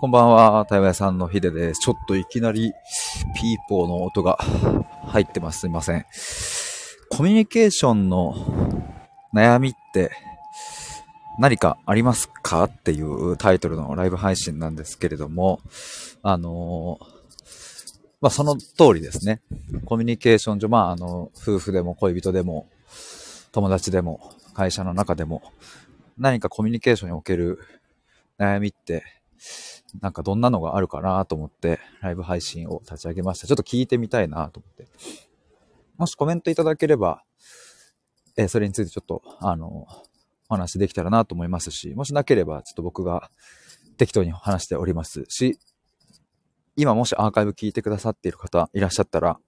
こんばんは、台湾屋さんのヒデです。ちょっといきなりピーポーの音が入ってます。すいません。コミュニケーションの悩みって何かありますか？っていうタイトルのライブ配信なんですけれども、あのまあ、その通りですね。コミュニケーション上、まあ、あの、夫婦でも恋人でも、友達でも、会社の中でも、何かコミュニケーションにおける悩みってなんかどんなのがあるかなと思って、ライブ配信を立ち上げました。ちょっと聞いてみたいなと思って。もしコメントいただければ、えー、それについてちょっと、あの、お話できたらなと思いますし、もしなければ、ちょっと僕が適当に話しておりますし、今もしアーカイブ聞いてくださっている方いらっしゃったら、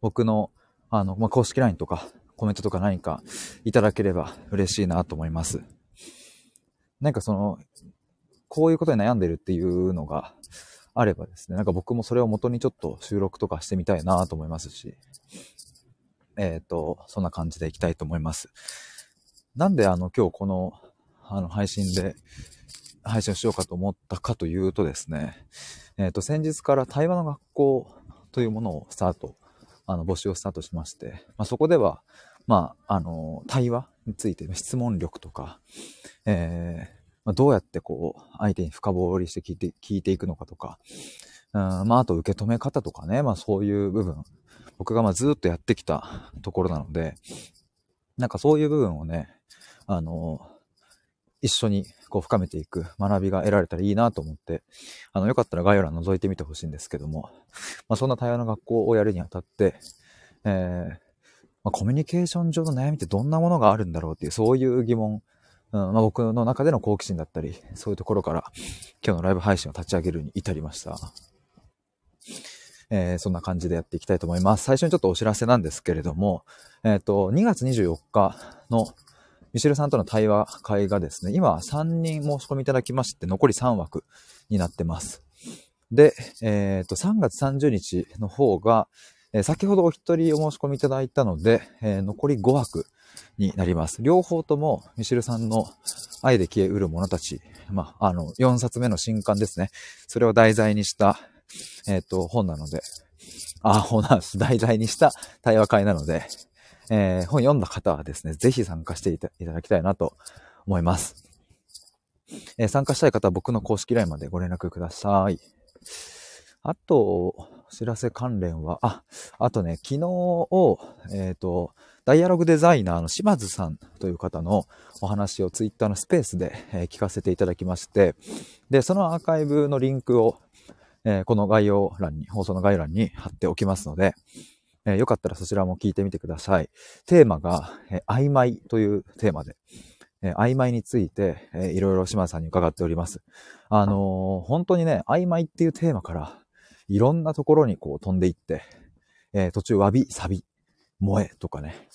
僕の、あの、まあ、公式 LINE とか、コメントとか何かいただければ嬉しいなと思います。なんかその、こういうことに悩んでるっていうのがあればですね、なんか僕もそれを元にちょっと収録とかしてみたいなと思いますし、えっ、ー、と、そんな感じでいきたいと思います。なんであの今日このあの配信で配信をしようかと思ったかというとですね、えっ、ー、と先日から対話の学校というものをスタート、あの募集をスタートしまして、まあ、そこでは、まあ、あの、対話についての質問力とか、えーま、どうやってこう、相手に深掘りして聞いて、聞いていくのかとか、うん、まあ、あと受け止め方とかね、まあそういう部分、僕がまあずっとやってきたところなので、なんかそういう部分をね、あの、一緒にこう深めていく学びが得られたらいいなと思って、あの、よかったら概要欄覗いてみてほしいんですけども、まあそんな対話の学校をやるにあたって、えー、まあ、コミュニケーション上の悩みってどんなものがあるんだろうっていう、そういう疑問うんまあ、僕の中での好奇心だったり、そういうところから今日のライブ配信を立ち上げるに至りました。えー、そんな感じでやっていきたいと思います。最初にちょっとお知らせなんですけれども、えっ、ー、と、2月24日のミシェルさんとの対話会がですね、今3人申し込みいただきまして、残り3枠になってます。で、えっ、ー、と、3月30日の方が、え先ほどお一人お申し込みいただいたので、え残り5枠になります。両方とも、ミシルさんの愛で消えうる者たち、まあ、あの、4冊目の新刊ですね。それを題材にした、えっ、ー、と、本なので、あ、本なんです。題材にした対話会なので、えー、本読んだ方はですね、ぜひ参加していただきたいなと思います。えー、参加したい方は僕の公式 LINE までご連絡ください。あと、お知らせ関連は、あ、あとね、昨日を、えっ、ー、と、ダイアログデザイナーの島津さんという方のお話をツイッターのスペースで、聞かせていただきまして、で、そのアーカイブのリンクを、えこの概要欄に、放送の概要欄に貼っておきますので、えよかったらそちらも聞いてみてください。テーマが、え曖昧というテーマで、え曖昧について、えいろいろ島津さんに伺っております。あのー、本当にね、曖昧っていうテーマから、いろんなところにこう飛んでいって、えー、途中、わび、さび、萌えとかね、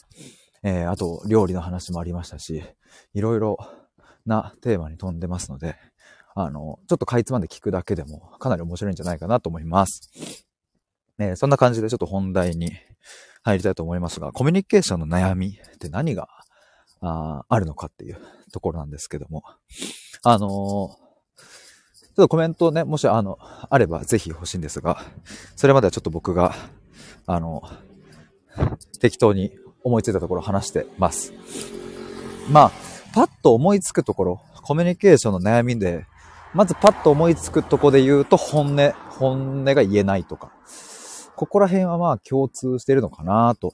えー、あと料理の話もありましたし、いろいろなテーマに飛んでますので、あの、ちょっとかいつまんで聞くだけでもかなり面白いんじゃないかなと思います。え、そんな感じでちょっと本題に入りたいと思いますが、コミュニケーションの悩みって何がああるのかっていうところなんですけども、あのー、ちょっとコメントね、もしあの、あればぜひ欲しいんですが、それまではちょっと僕が、あの、適当に思いついたところ話してます。まあ、パッと思いつくところ、コミュニケーションの悩みで、まずパッと思いつくとこで言うと本音、本音が言えないとか。ここら辺はまあ共通してるのかなと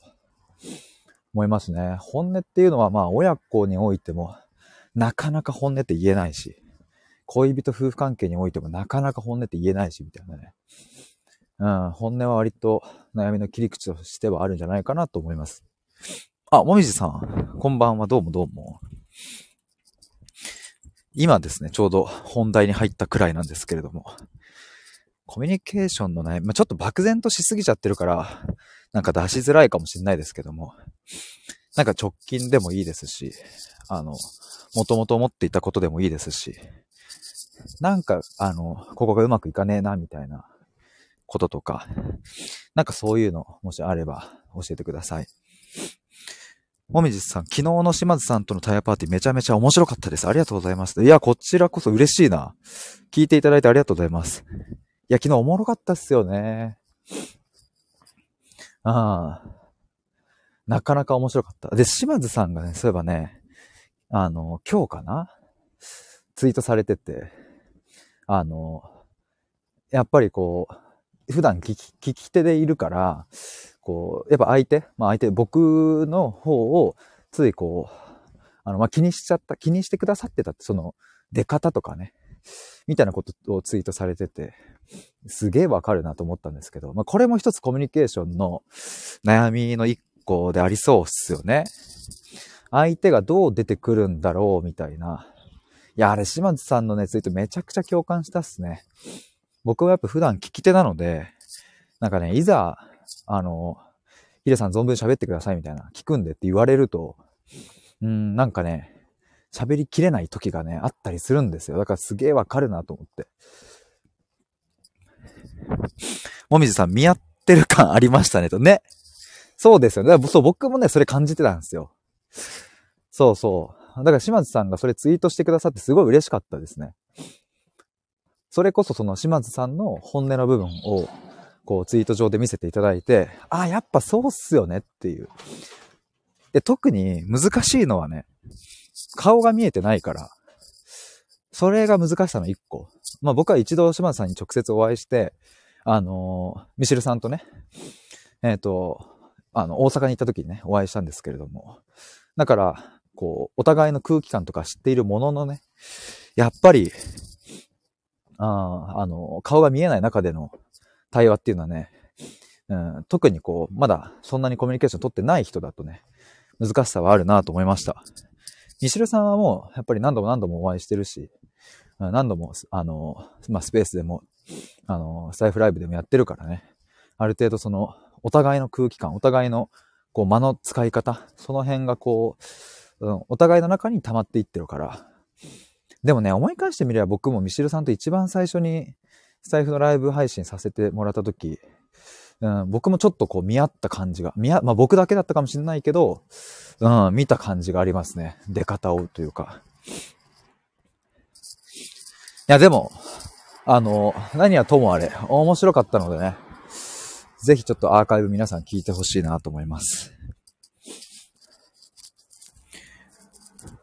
思いますね。本音っていうのはまあ親子においてもなかなか本音って言えないし、恋人夫婦関係においてもなかなか本音って言えないし、みたいなね。うん、本音は割と悩みの切り口としてはあるんじゃないかなと思います。あ、もみじさん、こんばんは、どうもどうも。今ですね、ちょうど本題に入ったくらいなんですけれども、コミュニケーションの悩み、まあ、ちょっと漠然としすぎちゃってるから、なんか出しづらいかもしれないですけども、なんか直近でもいいですし、あの、もともと思っていたことでもいいですし、なんか、あの、ここがうまくいかねえな、みたいなこととか、なんかそういうの、もしあれば教えてください。もみじさん、昨日の島津さんとのタイヤパーティーめちゃめちゃ面白かったです。ありがとうございます。いや、こちらこそ嬉しいな。聞いていただいてありがとうございます。いや、昨日おもろかったっすよね。ああ。なかなか面白かった。で、島津さんがね、そういえばね、あの、今日かな？ツイートされてて、あの、やっぱりこう、普段聞き、聞き手でいるから、こう、やっぱ相手、まあ相手、僕の方を、ついこう、あの、まあ気にしちゃった、気にしてくださってたって、その、出方とかね、みたいなことをツイートされてて、すげえわかるなと思ったんですけど、まあこれも一つコミュニケーションの悩みの一個でありそうっすよね。相手がどう出てくるんだろうみたいな。いや、あれ、島津さんのね、ツイートめちゃくちゃ共感したっすね。僕はやっぱ普段聞き手なので、なんかね、いざ、あの、ヒデさん存分喋ってくださいみたいな、聞くんでって言われると、うん、なんかね、喋りきれない時がね、あったりするんですよ。だからすげえわかるなと思って。もみじさん、見合ってる感ありましたね、とね。そうですよね。だからそう、僕もね、それ感じてたんですよ。そうそう。だから島津さんがそれツイートしてくださってすごい嬉しかったですね。それこそその島津さんの本音の部分をこうツイート上で見せていただいて、ああ、やっぱそうっすよねっていう。で、特に難しいのはね、顔が見えてないから、それが難しさの一個。まあ僕は一度島津さんに直接お会いして、あのー、ミシルさんとね、えっ、ー、と、あの、大阪に行った時にね、お会いしたんですけれども。だから、こう、お互いの空気感とか知っているもののね、やっぱり、ああの、顔が見えない中での対話っていうのはね、うん、特にこう、まだそんなにコミュニケーション取ってない人だとね、難しさはあるなと思いました。ミシルさんはもう、やっぱり何度も何度もお会いしてるし、何度も、あの、まあ、スペースでも、あの、スタイフライブでもやってるからね、ある程度その、お互いの空気感、お互いの、こう、間の使い方、その辺がこう、お互いの中に溜まっていってるから、でもね、思い返してみれば僕もミシルさんと一番最初にスタイフのライブ配信させてもらった時、うん、僕もちょっとこう見合った感じが、見合、まあ僕だけだったかもしれないけど、うん、見た感じがありますね。出方をというか。いや、でも、あの、何はともあれ、面白かったのでね、ぜひちょっとアーカイブ皆さん聞いてほしいなと思います。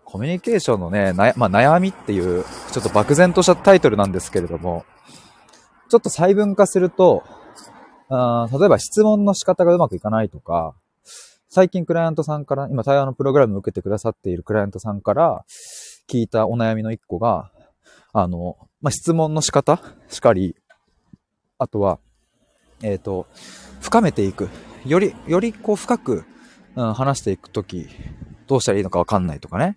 コミュニケーションのね、まあ、悩みっていう、ちょっと漠然としたタイトルなんですけれども、ちょっと細分化すると、あ例えば質問の仕方がうまくいかないとか、最近クライアントさんから、今対話のプログラムを受けてくださっているクライアントさんから聞いたお悩みの一個が、あの、まあ、質問の仕方しかり、あとは、えっ、ー、と、深めていく。より、よりこう深く、うん、話していくとき、どうしたらいいのかわかんないとかね。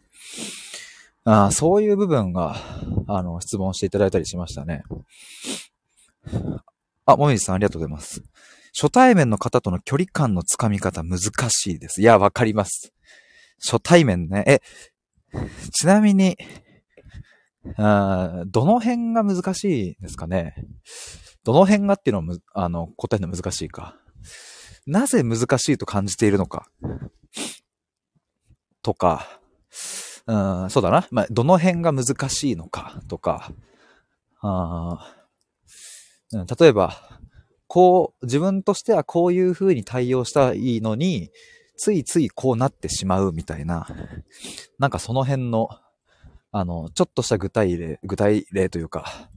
あそういう部分が、あの、質問していただいたりしましたね。あ、もみじさんありがとうございます。初対面の方との距離感のつかみ方難しいです。いや、わかります。初対面ね。え、ちなみに、あどの辺が難しいですかね？どの辺がっていうのも、あの、答えるの難しいか。なぜ難しいと感じているのか？とか、うん、そうだな。まあ、どの辺が難しいのか？とか、あうん例えば、こう、自分としてはこういう風に対応したらいいのに、ついついこうなってしまうみたいな、なんかその辺の、あの、ちょっとした具体例、具体例というか、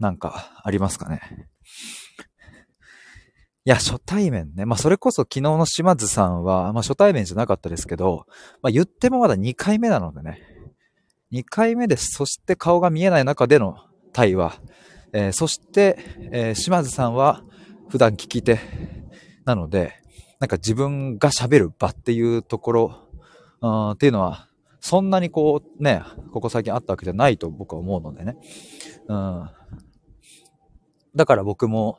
なんかありますかね。いや、初対面ね。まあ、それこそ昨日の島津さんは、まあ、初対面じゃなかったですけど、まあ、言ってもまだ2回目なのでね。2回目です。そして顔が見えない中での対話。えー、そして、えー、島津さんは普段聞き手なので、なんか自分が喋る場っていうところ、うん、っていうのは、そんなにこうね、ここ最近あったわけじゃないと僕は思うのでね。うん。だから僕も、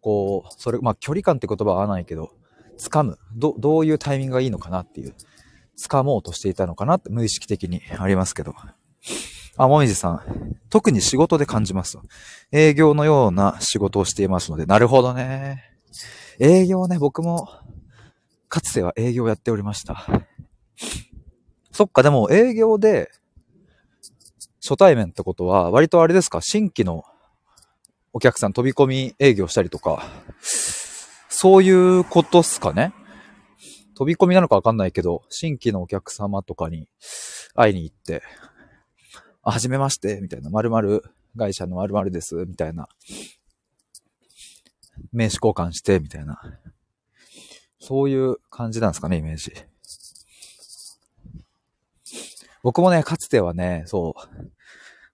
こう、それ、まあ、距離感って言葉は合わないけど、掴む。ど、どういうタイミングがいいのかなっていう、掴もうとしていたのかなって無意識的にありますけど。あ、もみじさん。特に仕事で感じます。営業のような仕事をしていますので、なるほどね。営業ね、僕も、かつては営業やっておりました。そっか、でも営業で初対面ってことは、割とあれですか、新規のお客さん飛び込み営業したりとか、そういうことっすかね？飛び込みなのかわかんないけど、新規のお客様とかに会いに行って、あ、はじめまして、みたいな、〇〇会社の〇〇です、みたいな。名刺交換して、みたいな。そういう感じなんですかね、イメージ。僕もね、かつてはね、そう、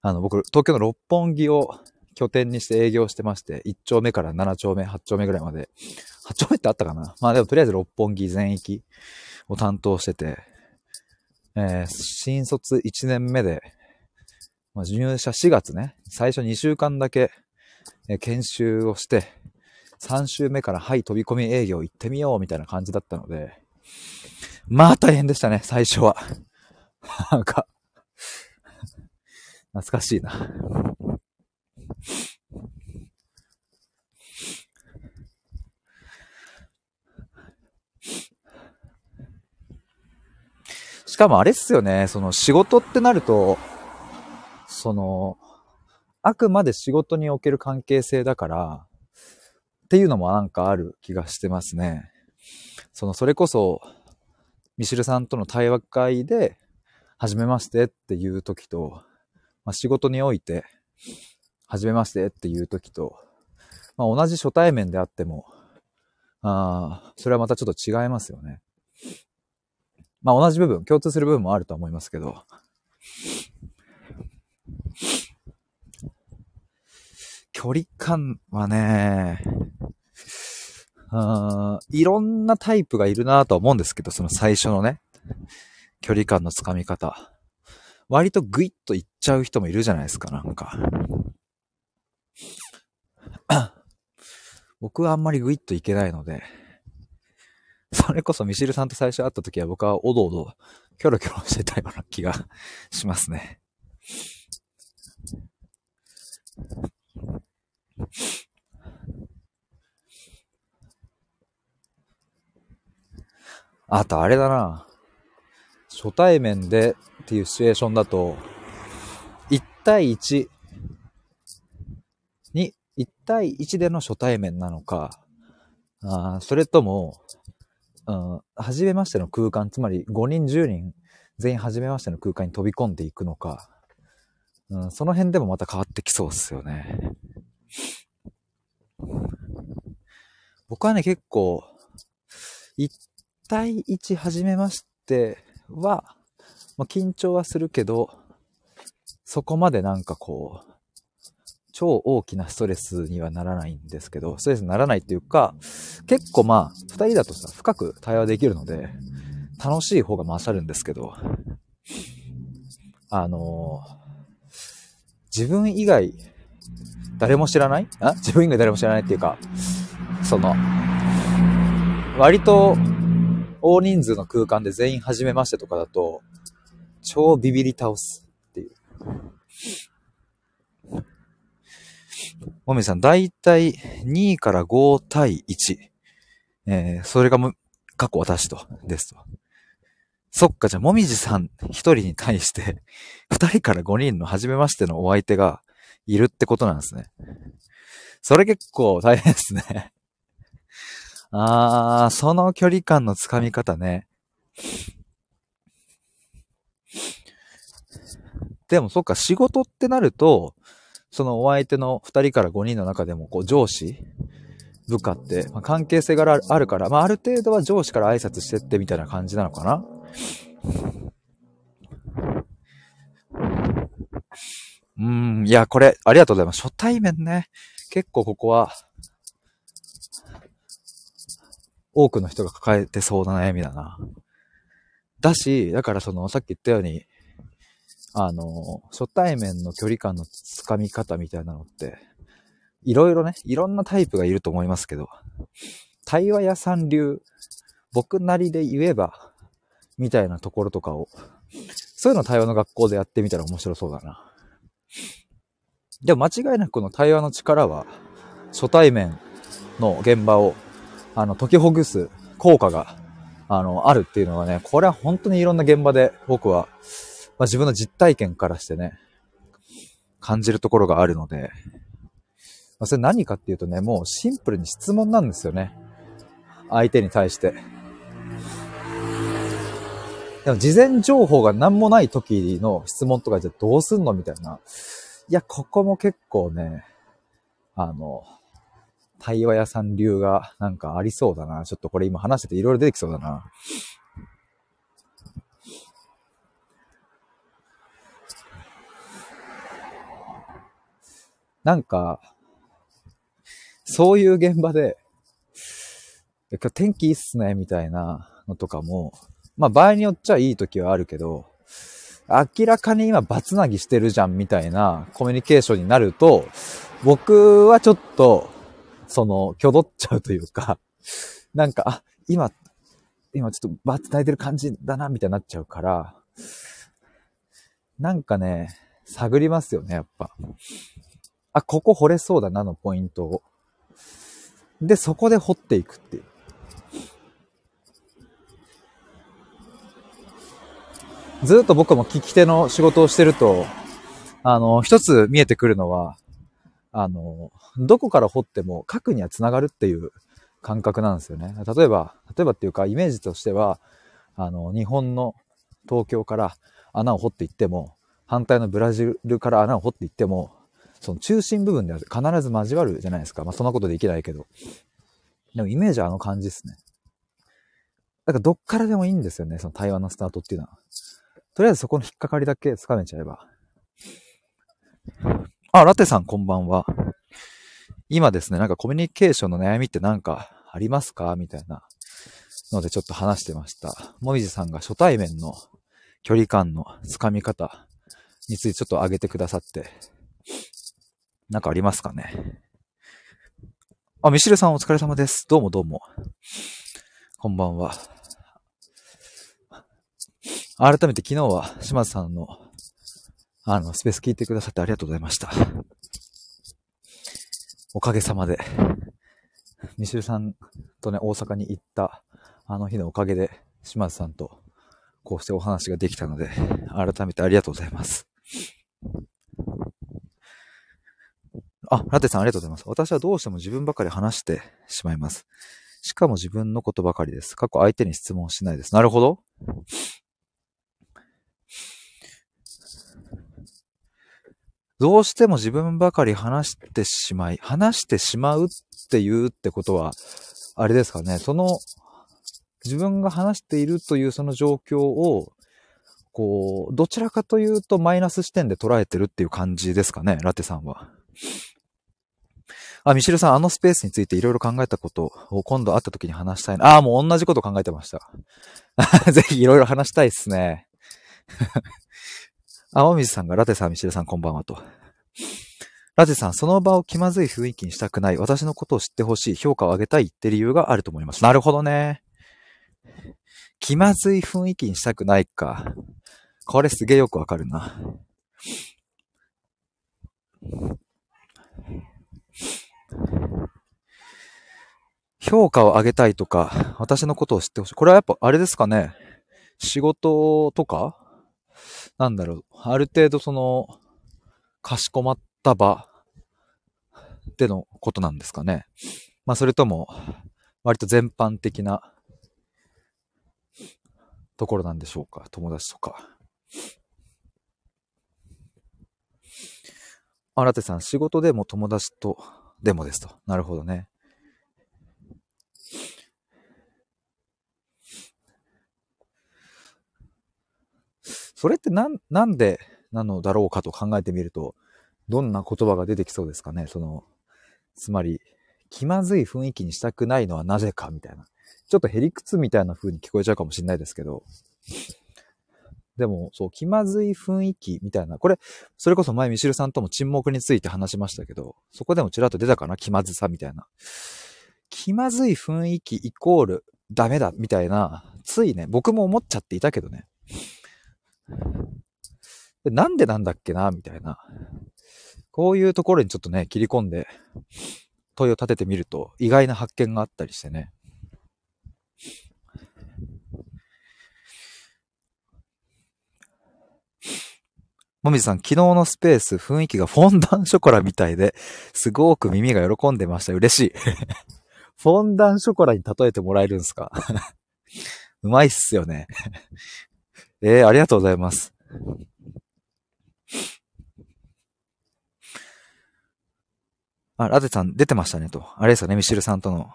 あの、僕、東京の六本木を拠点にして営業してまして、1丁目から7丁目、8丁目ぐらいまで。8丁目ってあったかな？まあでもとりあえず六本木全域を担当してて、えー、新卒1年目で、まあ、入社4月ね、最初2週間だけ、え、研修をして、3週目からはい飛び込み営業行ってみようみたいな感じだったので、まあ大変でしたね、最初は。なんか、懐かしいな。しかもあれっすよね、その仕事ってなると、その、あくまで仕事における関係性だから、っていうのもなんかある気がしてますね。その、それこそ、ミシルさんとの対話会で、はじめましてっていう時と、まあ、仕事において、はじめましてっていう時と、まあ、同じ初対面であっても、あそれはまたちょっと違いますよね。まあ同じ部分、共通する部分もあると思いますけど、距離感はね、あいろんなタイプがいるなと思うんですけど、その最初のね、距離感のつかみ方。割とグイッといっちゃう人もいるじゃないですか、なんか。僕はあんまりグイッといけないので、それこそミシルさんと最初会った時は僕はおどおどキョロキョロしてたような気がしますね。あとあれだな。初対面でっていうシチュエーションだと、1対1に、1対1での初対面なのか、あそれとも、うん、初めましての空間、つまり5人10人全員初めましての空間に飛び込んでいくのか、うん、その辺でもまた変わってきそうっすよね。僕はね、結構、1対1初めましては、まあ、緊張はするけど、そこまでなんかこう、超大きなストレスにはならないんですけど、ストレスにならないっていうか、結構まあ、二人だとさ、深く対話できるので、楽しい方が勝るんですけど、あのー、自分以外、誰も知らない？あ？自分以外誰も知らないっていうか、その、割と、大人数の空間で全員初めましてとかだと、超ビビり倒すっていう。もみさん、だいたい2から5対1。えー、それがむ、過去私と、ですと。そっか、じゃあ、もみじさん一人に対して、二人から五人の初めましてのお相手がいるってことなんですね。それ結構大変ですね。あー、その距離感のつかみ方ね。でもそっか、仕事ってなると、そのお相手の2人から5人の中でも、こう、上司、部下って、まあ、関係性があるから、まあ、ある程度は上司から挨拶してってみたいな感じなのかなうん、いや、これ、ありがとうございます。初対面ね。結構ここは、多くの人が抱えてそうな悩みだな。だし、だからその、さっき言ったように、あの、初対面の距離感のつかみ方みたいなのって、いろいろね、いろんなタイプがいると思いますけど、対話屋さん流、僕なりで言えば、みたいなところとかを、そういうの対話の学校でやってみたら面白そうだな。でも間違いなくこの対話の力は、初対面の現場を、あの、解きほぐす効果があの、あるっていうのはね、これは本当にいろんな現場で僕は、まあ、自分の実体験からしてね、感じるところがあるので、まあ、それ何かっていうとね、もうシンプルに質問なんですよね。相手に対して。でも事前情報が何もない時の質問とかじゃどうすんのみたいな。いや、ここも結構ね、あの、対話屋さん流がなんかありそうだな。ちょっとこれ今話してていろいろ出てきそうだな。なんか、そういう現場で、今日天気いいっすね、みたいなのとかも、まあ場合によっちゃいい時はあるけど、明らかに今バツナギしてるじゃんみたいなコミュニケーションになると、僕はちょっと、その、挙動っちゃうというか、なんか、あ、今、今ちょっとバツ泣いてる感じだな、みたいになっちゃうから、なんかね、探りますよね、やっぱ。あ、ここ掘れそうだなのポイントを。で、そこで掘っていくっていう。ずっと僕も聞き手の仕事をしてると、あの、一つ見えてくるのは、あの、どこから掘っても核には繋がるっていう感覚なんですよね。例えば、例えばっていうか、イメージとしては、あの、日本の東京から穴を掘っていっても、反対のブラジルから穴を掘っていっても、その中心部分では必ず交わるじゃないですか。まあ、そんなことできないけど。でもイメージはあの感じですね。だからどっからでもいいんですよね、その対話のスタートっていうのは。とりあえずそこの引っかかりだけ掴めちゃえば。あ、ラテさんこんばんは。今ですね、なんかコミュニケーションの悩みってなんかありますか？みたいなのでちょっと話してました。もみじさんが初対面の距離感のつかみ方についてちょっと上げてくださって、なんかありますかね？あ、ミシルさんお疲れ様です。どうもどうも。こんばんは。改めて昨日は島津さんのあの、スペース聞いてくださってありがとうございました。おかげさまで、ミシルさんとね、大阪に行ったあの日のおかげで、島津さんとこうしてお話ができたので、改めてありがとうございます。あ、ラテさんありがとうございます。私はどうしても自分ばかり話してしまいます。しかも自分のことばかりです。過去相手に質問しないです。なるほど。どうしても自分ばかり話してしまい、話してしまうっていうってことは、あれですかね、その、自分が話しているというその状況を、こう、どちらかというとマイナス視点で捉えてるっていう感じですかね、ラテさんは。あ、ミシルさん、あのスペースについていろいろ考えたことを今度会った時に話したいな。ああ、もう同じこと考えてました。ぜひいろいろ話したいっすね。青水さんがラテさん、ミシルさんこんばんはと。ラテさん、その場を気まずい雰囲気にしたくない。私のことを知ってほしい。評価を上げたいって理由があると思います。なるほどね。気まずい雰囲気にしたくないか。これすげえよくわかるな。評価を上げたいとか、私のことを知ってほしい。これはやっぱあれですかね。仕事とか？なんだろう、ある程度その、かしこまった場でのことなんですかね。まあそれとも、割と全般的なところなんでしょうか。友達とか。新手さん、仕事でも友達とでもですと。なるほどね。それってな、なんでなのだろうかと考えてみると、どんな言葉が出てきそうですかね？その、つまり、気まずい雰囲気にしたくないのはなぜかみたいな。ちょっとへりくつみたいな風に聞こえちゃうかもしれないですけど。でも、そう、気まずい雰囲気みたいな。これ、それこそ前ミシルさんとも沈黙について話しましたけど、そこでもちらっと出たかな？気まずさみたいな。気まずい雰囲気イコールダメだみたいな、ついね、僕も思っちゃっていたけどね。でなんでなんだっけな、みたいな。こういうところにちょっとね、切り込んで、問いを立ててみると、意外な発見があったりしてね。もみじさん、昨日のスペース、雰囲気がフォンダンショコラみたいで、すごく耳が喜んでました。嬉しい。フォンダンショコラに例えてもらえるんすか？うまいっすよね。えー、ありがとうございます。あ、ラテさん出てましたねと。あれですよね、ミシルさんとの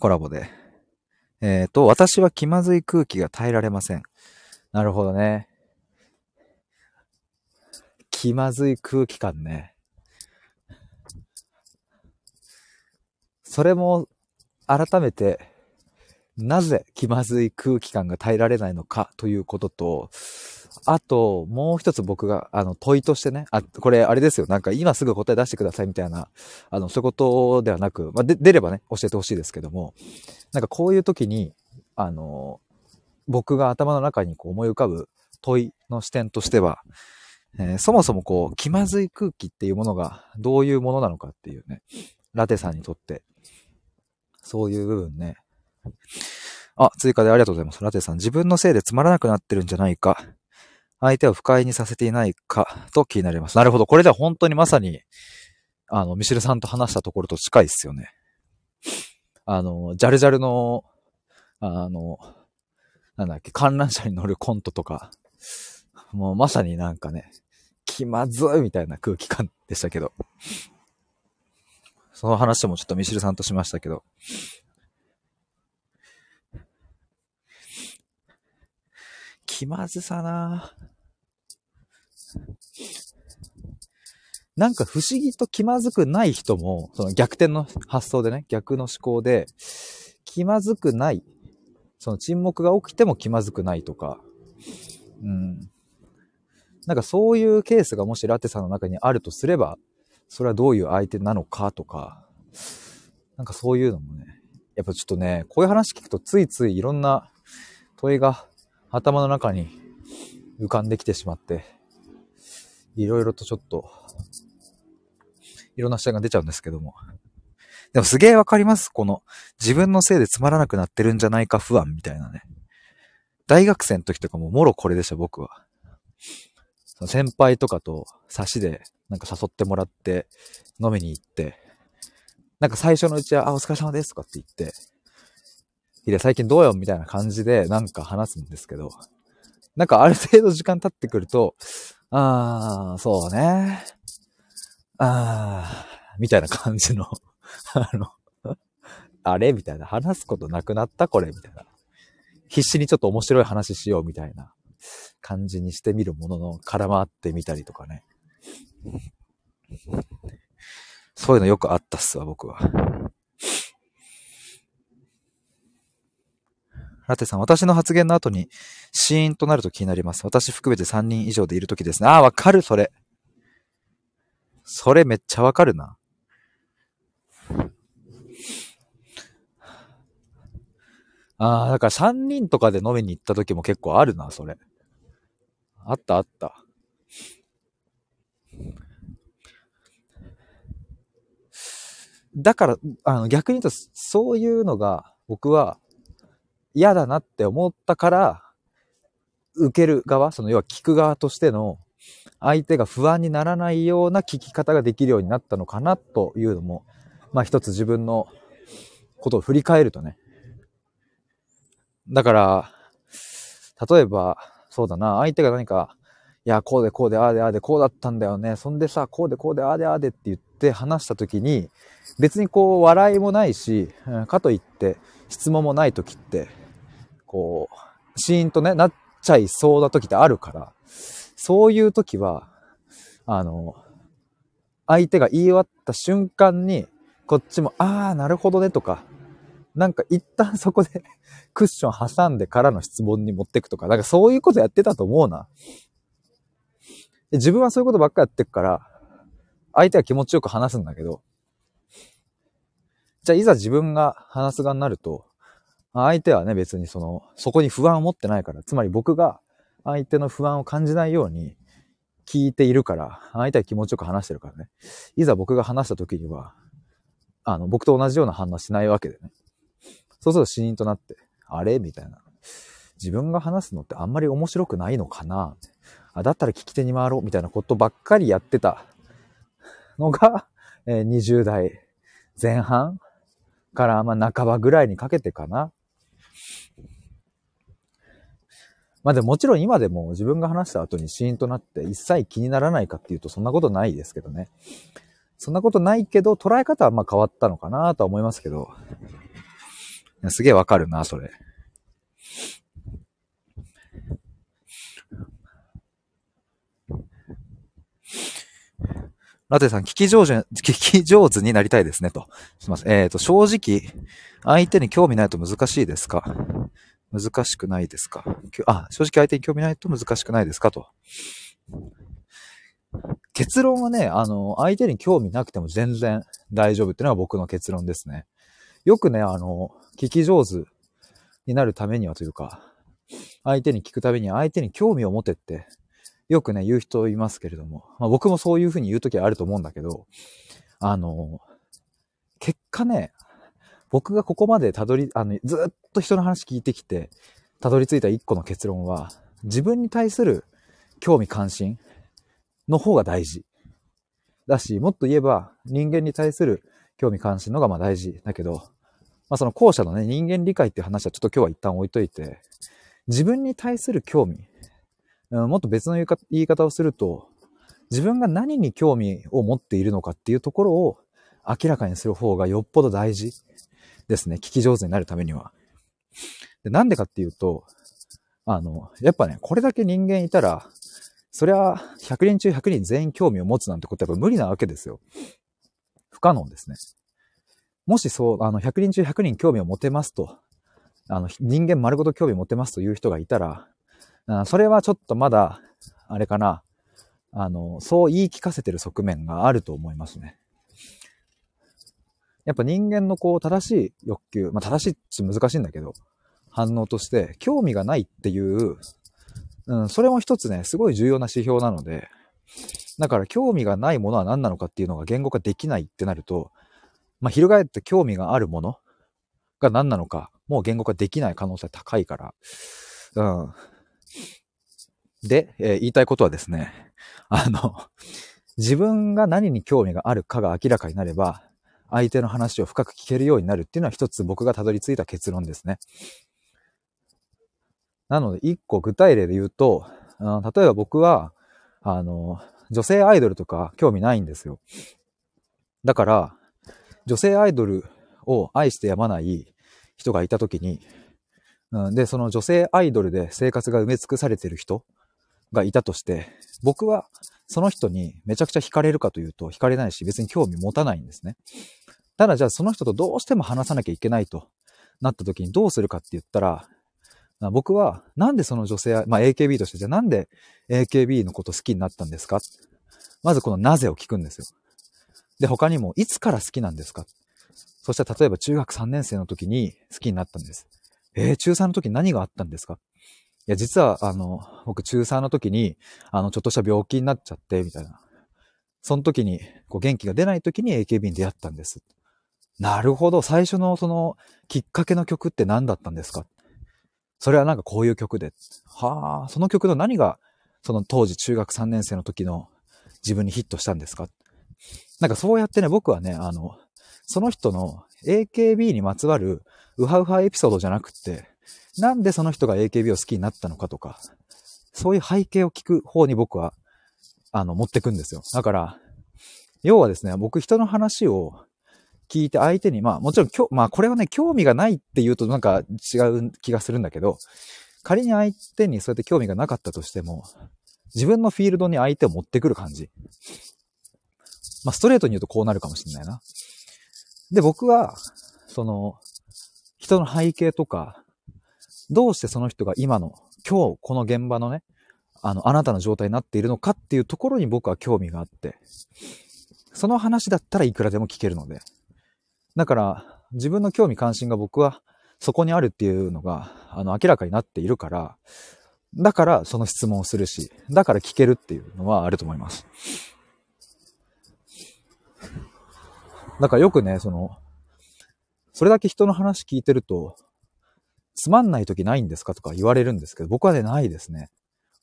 コラボで。えっ、ー、と、私は気まずい空気が耐えられません。なるほどね。気まずい空気感ね。それも改めて、なぜ気まずい空気感が耐えられないのかということと、あと、もう一つ僕が、あの、問いとしてね、あ、これ、あれですよ。なんか、今すぐ答え出してくださいみたいな、あの、そういうことではなく、まあ、で、出ればね、教えてほしいですけども、なんかこういう時に、あの、僕が頭の中にこう思い浮かぶ問いの視点としては、えー、そもそもこう、気まずい空気っていうものがどういうものなのかっていうね、ラテさんにとって、そういう部分ね。あ、追加でありがとうございます。ラテさん、自分のせいでつまらなくなってるんじゃないか。相手を不快にさせていないかと気になります。なるほど。これでは本当にまさに、あの、ミシルさんと話したところと近いっすよね。あの、ジャルジャルの、あの、なんだっけ、観覧車に乗るコントとか、もうまさになんかね、気まずいみたいな空気感でしたけど。その話もちょっとミシルさんとしましたけど。気まずさな。なんか不思議と気まずくない人も、その逆転の発想でね、逆の思考で、気まずくない、その沈黙が起きても気まずくないとか、うん。なんかそういうケースがもしラテさんの中にあるとすれば、それはどういう相手なのかとか、なんかそういうのもね、やっぱちょっとね、こういう話聞くとついついいろんな問いが頭の中に浮かんできてしまって、いろいろとちょっと、いろんな視点が出ちゃうんですけども。でもすげえわかります。この自分のせいでつまらなくなってるんじゃないか不安みたいなね。大学生の時とかももろこれでした、僕は。その先輩とかと差しでなんか誘ってもらって飲みに行って、なんか最初のうちは、あ、お疲れ様ですとかって言って、いや、最近どうよみたいな感じでなんか話すんですけど、なんかある程度時間経ってくると、あー、そうね。あー、みたいな感じの あのあれみたいな。話すことなくなったこれみたいな。必死にちょっと面白い話しようみたいな感じにしてみるものの絡まってみたりとかね。そういうのよくあったっすわ、僕は。ラテさん、私の発言の後にシーンとなると気になります。私含めて3人以上でいるときですね。ああ、わかる、それ。それめっちゃわかるな。ああ、だから3人とかで飲みに行った時も結構あるな、それ。あったあった。だから、あの、逆に言うと、そういうのが僕は嫌だなって思ったから、受ける側、その要は聞く側としての相手が不安にならないような聞き方ができるようになったのかなというのも、まあ一つ自分のことを振り返るとね。だから、例えば、そうだな、相手が何か、いや、こうでこうで、ああでああで、こうだったんだよね。そんでさ、こうでこうで、ああでああでって言って話した時に、別にこう、笑いもないし、かといって、質問もない時って、こう、シーンとね、なっちゃいそうな時ってあるから、そういう時は、あの、相手が言い終わった瞬間に、こっちも、ああ、なるほどねとか、なんか一旦そこで クッション挟んでからの質問に持ってくとか、なんかそういうことやってたと思うな。自分はそういうことばっかやってくから、相手は気持ちよく話すんだけど、じゃあいざ自分が話す側になると、相手はね別にその、そこに不安を持ってないから、つまり僕が相手の不安を感じないように聞いているから、相手は気持ちよく話してるからね。いざ僕が話した時には、あの、僕と同じような反応しないわけでね。そうすると死因となって、あれ？みたいな。自分が話すのってあんまり面白くないのかな？あ、だったら聞き手に回ろう？みたいなことばっかりやってたのが、え、20代前半からまあ半ばぐらいにかけてかな。まあでももちろん今でも自分が話した後にシーンとなって一切気にならないかっていうとそんなことないですけどね。そんなことないけど捉え方はまあ変わったのかなとは思いますけど。すげえわかるな、それ。ラテさん、聞き上手、聞き上手になりたいですね、と。すみません。えっ、ー、と、正直、相手に興味ないと難しいですか？難しくないですか？あ、正直相手に興味ないと難しくないですかと。結論はね、あの、相手に興味なくても全然大丈夫っていうのが僕の結論ですね。よくね、あの、聞き上手になるためにはというか、相手に聞くために相手に興味を持てってよくね、言う人いますけれども、まあ、僕もそういうふうに言うときはあると思うんだけど、あの、結果ね、僕がここまでたどり、あの、ずっと人の話聞いてきて、たどり着いた一個の結論は、自分に対する興味関心の方が大事。だし、もっと言えば、人間に対する興味関心の方がまあ大事だけど、まあその後者のね、人間理解っていう話はちょっと今日は一旦置いといて、自分に対する興味、もっと別の言い方をすると、自分が何に興味を持っているのかっていうところを明らかにする方がよっぽど大事ですね。聞き上手になるためには。でなんでかっていうと、あの、やっぱね、これだけ人間いたら、そりゃ、100人中100人全員興味を持つなんてことはやっぱ無理なわけですよ。不可能ですね。もしそう、あの、100人中100人興味を持てますと、あの、人間丸ごと興味を持てますという人がいたら、それはちょっとまだ、あれかな。あの、そう言い聞かせてる側面があると思いますね。やっぱ人間のこう正しい欲求、まあ正しいって難しいんだけど、反応として興味がないっていう、うん、それも一つね、すごい重要な指標なので、だから興味がないものは何なのかっていうのが言語化できないってなると、まあ翻って興味があるものが何なのか、もう言語化できない可能性高いから、うん。で、えー、言いたいことはですね、あの、自分が何に興味があるかが明らかになれば、相手の話を深く聞けるようになるっていうのは一つ僕がたどり着いた結論ですね。なので、一個具体例で言うと、例えば僕は、あの、女性アイドルとか興味ないんですよ。だから、女性アイドルを愛してやまない人がいたときに、うん、で、その女性アイドルで生活が埋め尽くされてる人がいたとして、僕はその人にめちゃくちゃ惹かれるかというと惹かれないし別に興味持たないんですね。ただじゃあその人とどうしても話さなきゃいけないとなった時にどうするかって言ったら、僕はなんでその女性、まあ AKB としてじゃあなんで AKB のこと好きになったんですか？まずこのなぜを聞くんですよ。で、他にもいつから好きなんですか？そしたら例えば中学3年生の時に好きになったんです。えー、中3の時何があったんですか？いや、実は、あの、僕中3の時に、あの、ちょっとした病気になっちゃって、みたいな。その時に、こう、元気が出ない時に AKB に出会ったんです。なるほど。最初のその、きっかけの曲って何だったんですか？それはなんかこういう曲で。はあ、その曲の何が、その当時中学3年生の時の自分にヒットしたんですか？なんかそうやってね、僕はね、あの、その人の AKB にまつわるウハウハエピソードじゃなくって、なんでその人が AKB を好きになったのかとか、そういう背景を聞く方に僕は、あの、持ってくんですよ。だから、要はですね、僕人の話を聞いて相手に、まあもちろん、まあこれはね、興味がないって言うとなんか違う気がするんだけど、仮に相手にそうやって興味がなかったとしても、自分のフィールドに相手を持ってくる感じ。まあストレートに言うとこうなるかもしれないな。で、僕は、その、人の背景とか、どうしてその人が今の、今日この現場のね、あの、あなたの状態になっているのかっていうところに僕は興味があって、その話だったらいくらでも聞けるので。だから、自分の興味関心が僕はそこにあるっていうのが、あの、明らかになっているから、だからその質問をするし、だから聞けるっていうのはあると思います。だからよくね、その、それだけ人の話聞いてると、つまんない時ないんですかとか言われるんですけど、僕はね、ないですね。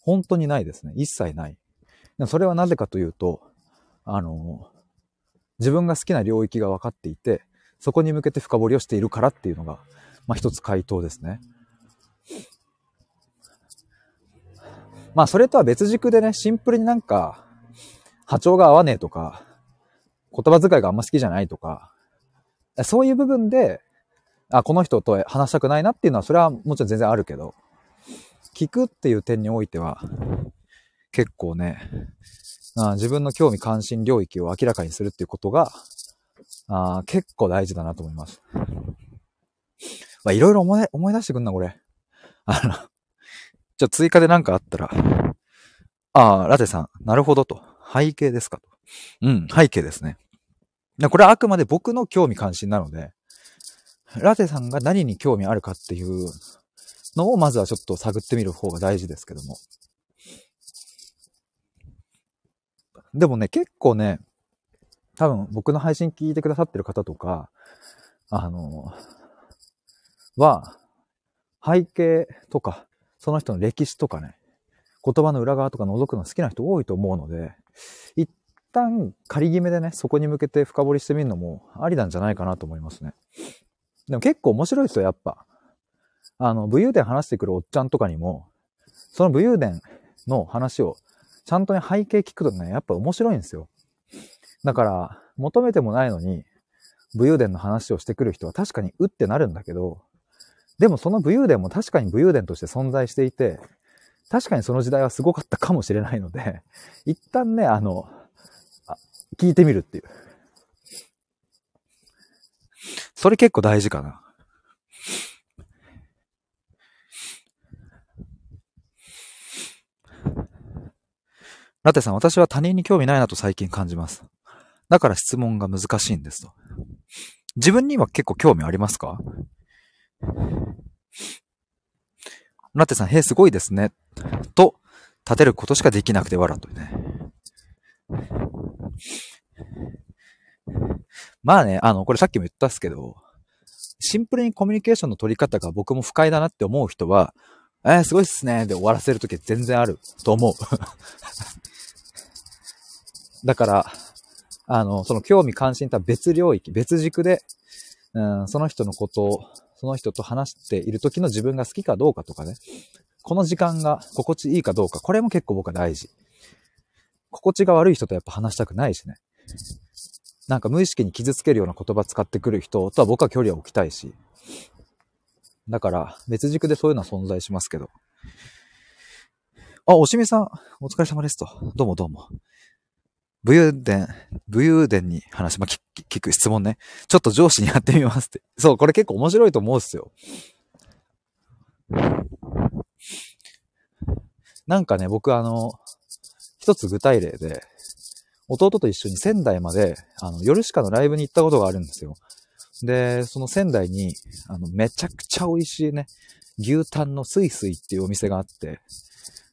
本当にないですね。一切ない。それはなぜかというと、あの、自分が好きな領域が分かっていて、そこに向けて深掘りをしているからっていうのが、まあ一つ回答ですね。まあそれとは別軸でね、シンプルになんか、波長が合わねえとか、言葉遣いがあんま好きじゃないとか、そういう部分で、あ、この人と話したくないなっていうのは、それはもちろん全然あるけど、聞くっていう点においては、結構ね、あ自分の興味関心領域を明らかにするっていうことが、あ結構大事だなと思います。まあ、いろいろ思い、出してくんな、これ。あの、じゃあ追加で何かあったら、ああ、ラテさん、なるほどと。背景ですかと。うん、背景ですね。これはあくまで僕の興味関心なので、ラテさんが何に興味あるかっていうのをまずはちょっと探ってみる方が大事ですけども。でもね、結構ね、多分僕の配信聞いてくださってる方とか、あの、は、背景とか、その人の歴史とかね、言葉の裏側とか覗くの好きな人多いと思うので、一旦仮決めでね、そこに向けて深掘りしてみるのもありなんじゃないかなと思いますね。でも結構面白いですよ、やっぱ。あの、武勇伝話してくるおっちゃんとかにも、その武勇伝の話をちゃんとね、背景聞くとね、やっぱ面白いんですよ。だから、求めてもないのに、武勇伝の話をしてくる人は確かにうってなるんだけど、でもその武勇伝も確かに武勇伝として存在していて、確かにその時代はすごかったかもしれないので、一旦ね、あの、聞いてみるっていう。それ結構大事かな。ラテさん、私は他人に興味ないなと最近感じます。だから質問が難しいんですと。自分には結構興味ありますか？ラテさん、へえ、すごいですね。と、立てることしかできなくて笑うとね。まあね、あの、これさっきも言ったっすけど、シンプルにコミュニケーションの取り方が僕も不快だなって思う人は、えー、すごいっすね。で終わらせるとき全然あると思う。だから、あの、その興味関心とは別領域、別軸で、うん、その人のことを、その人と話している時の自分が好きかどうかとかね、この時間が心地いいかどうか、これも結構僕は大事。心地が悪い人とやっぱ話したくないしね。なんか無意識に傷つけるような言葉使ってくる人とは僕は距離を置きたいし。だから別軸でそういうのは存在しますけど。あ、おしみさん、お疲れ様ですと。どうもどうも。武勇伝、武勇伝に話、まあ、聞く質問ね。ちょっと上司にやってみますって。そう、これ結構面白いと思うっすよ。なんかね、僕あの、一つ具体例で、弟と一緒に仙台まで、あの、夜しかのライブに行ったことがあるんですよ。で、その仙台に、あの、めちゃくちゃ美味しいね、牛タンのスイスイっていうお店があって、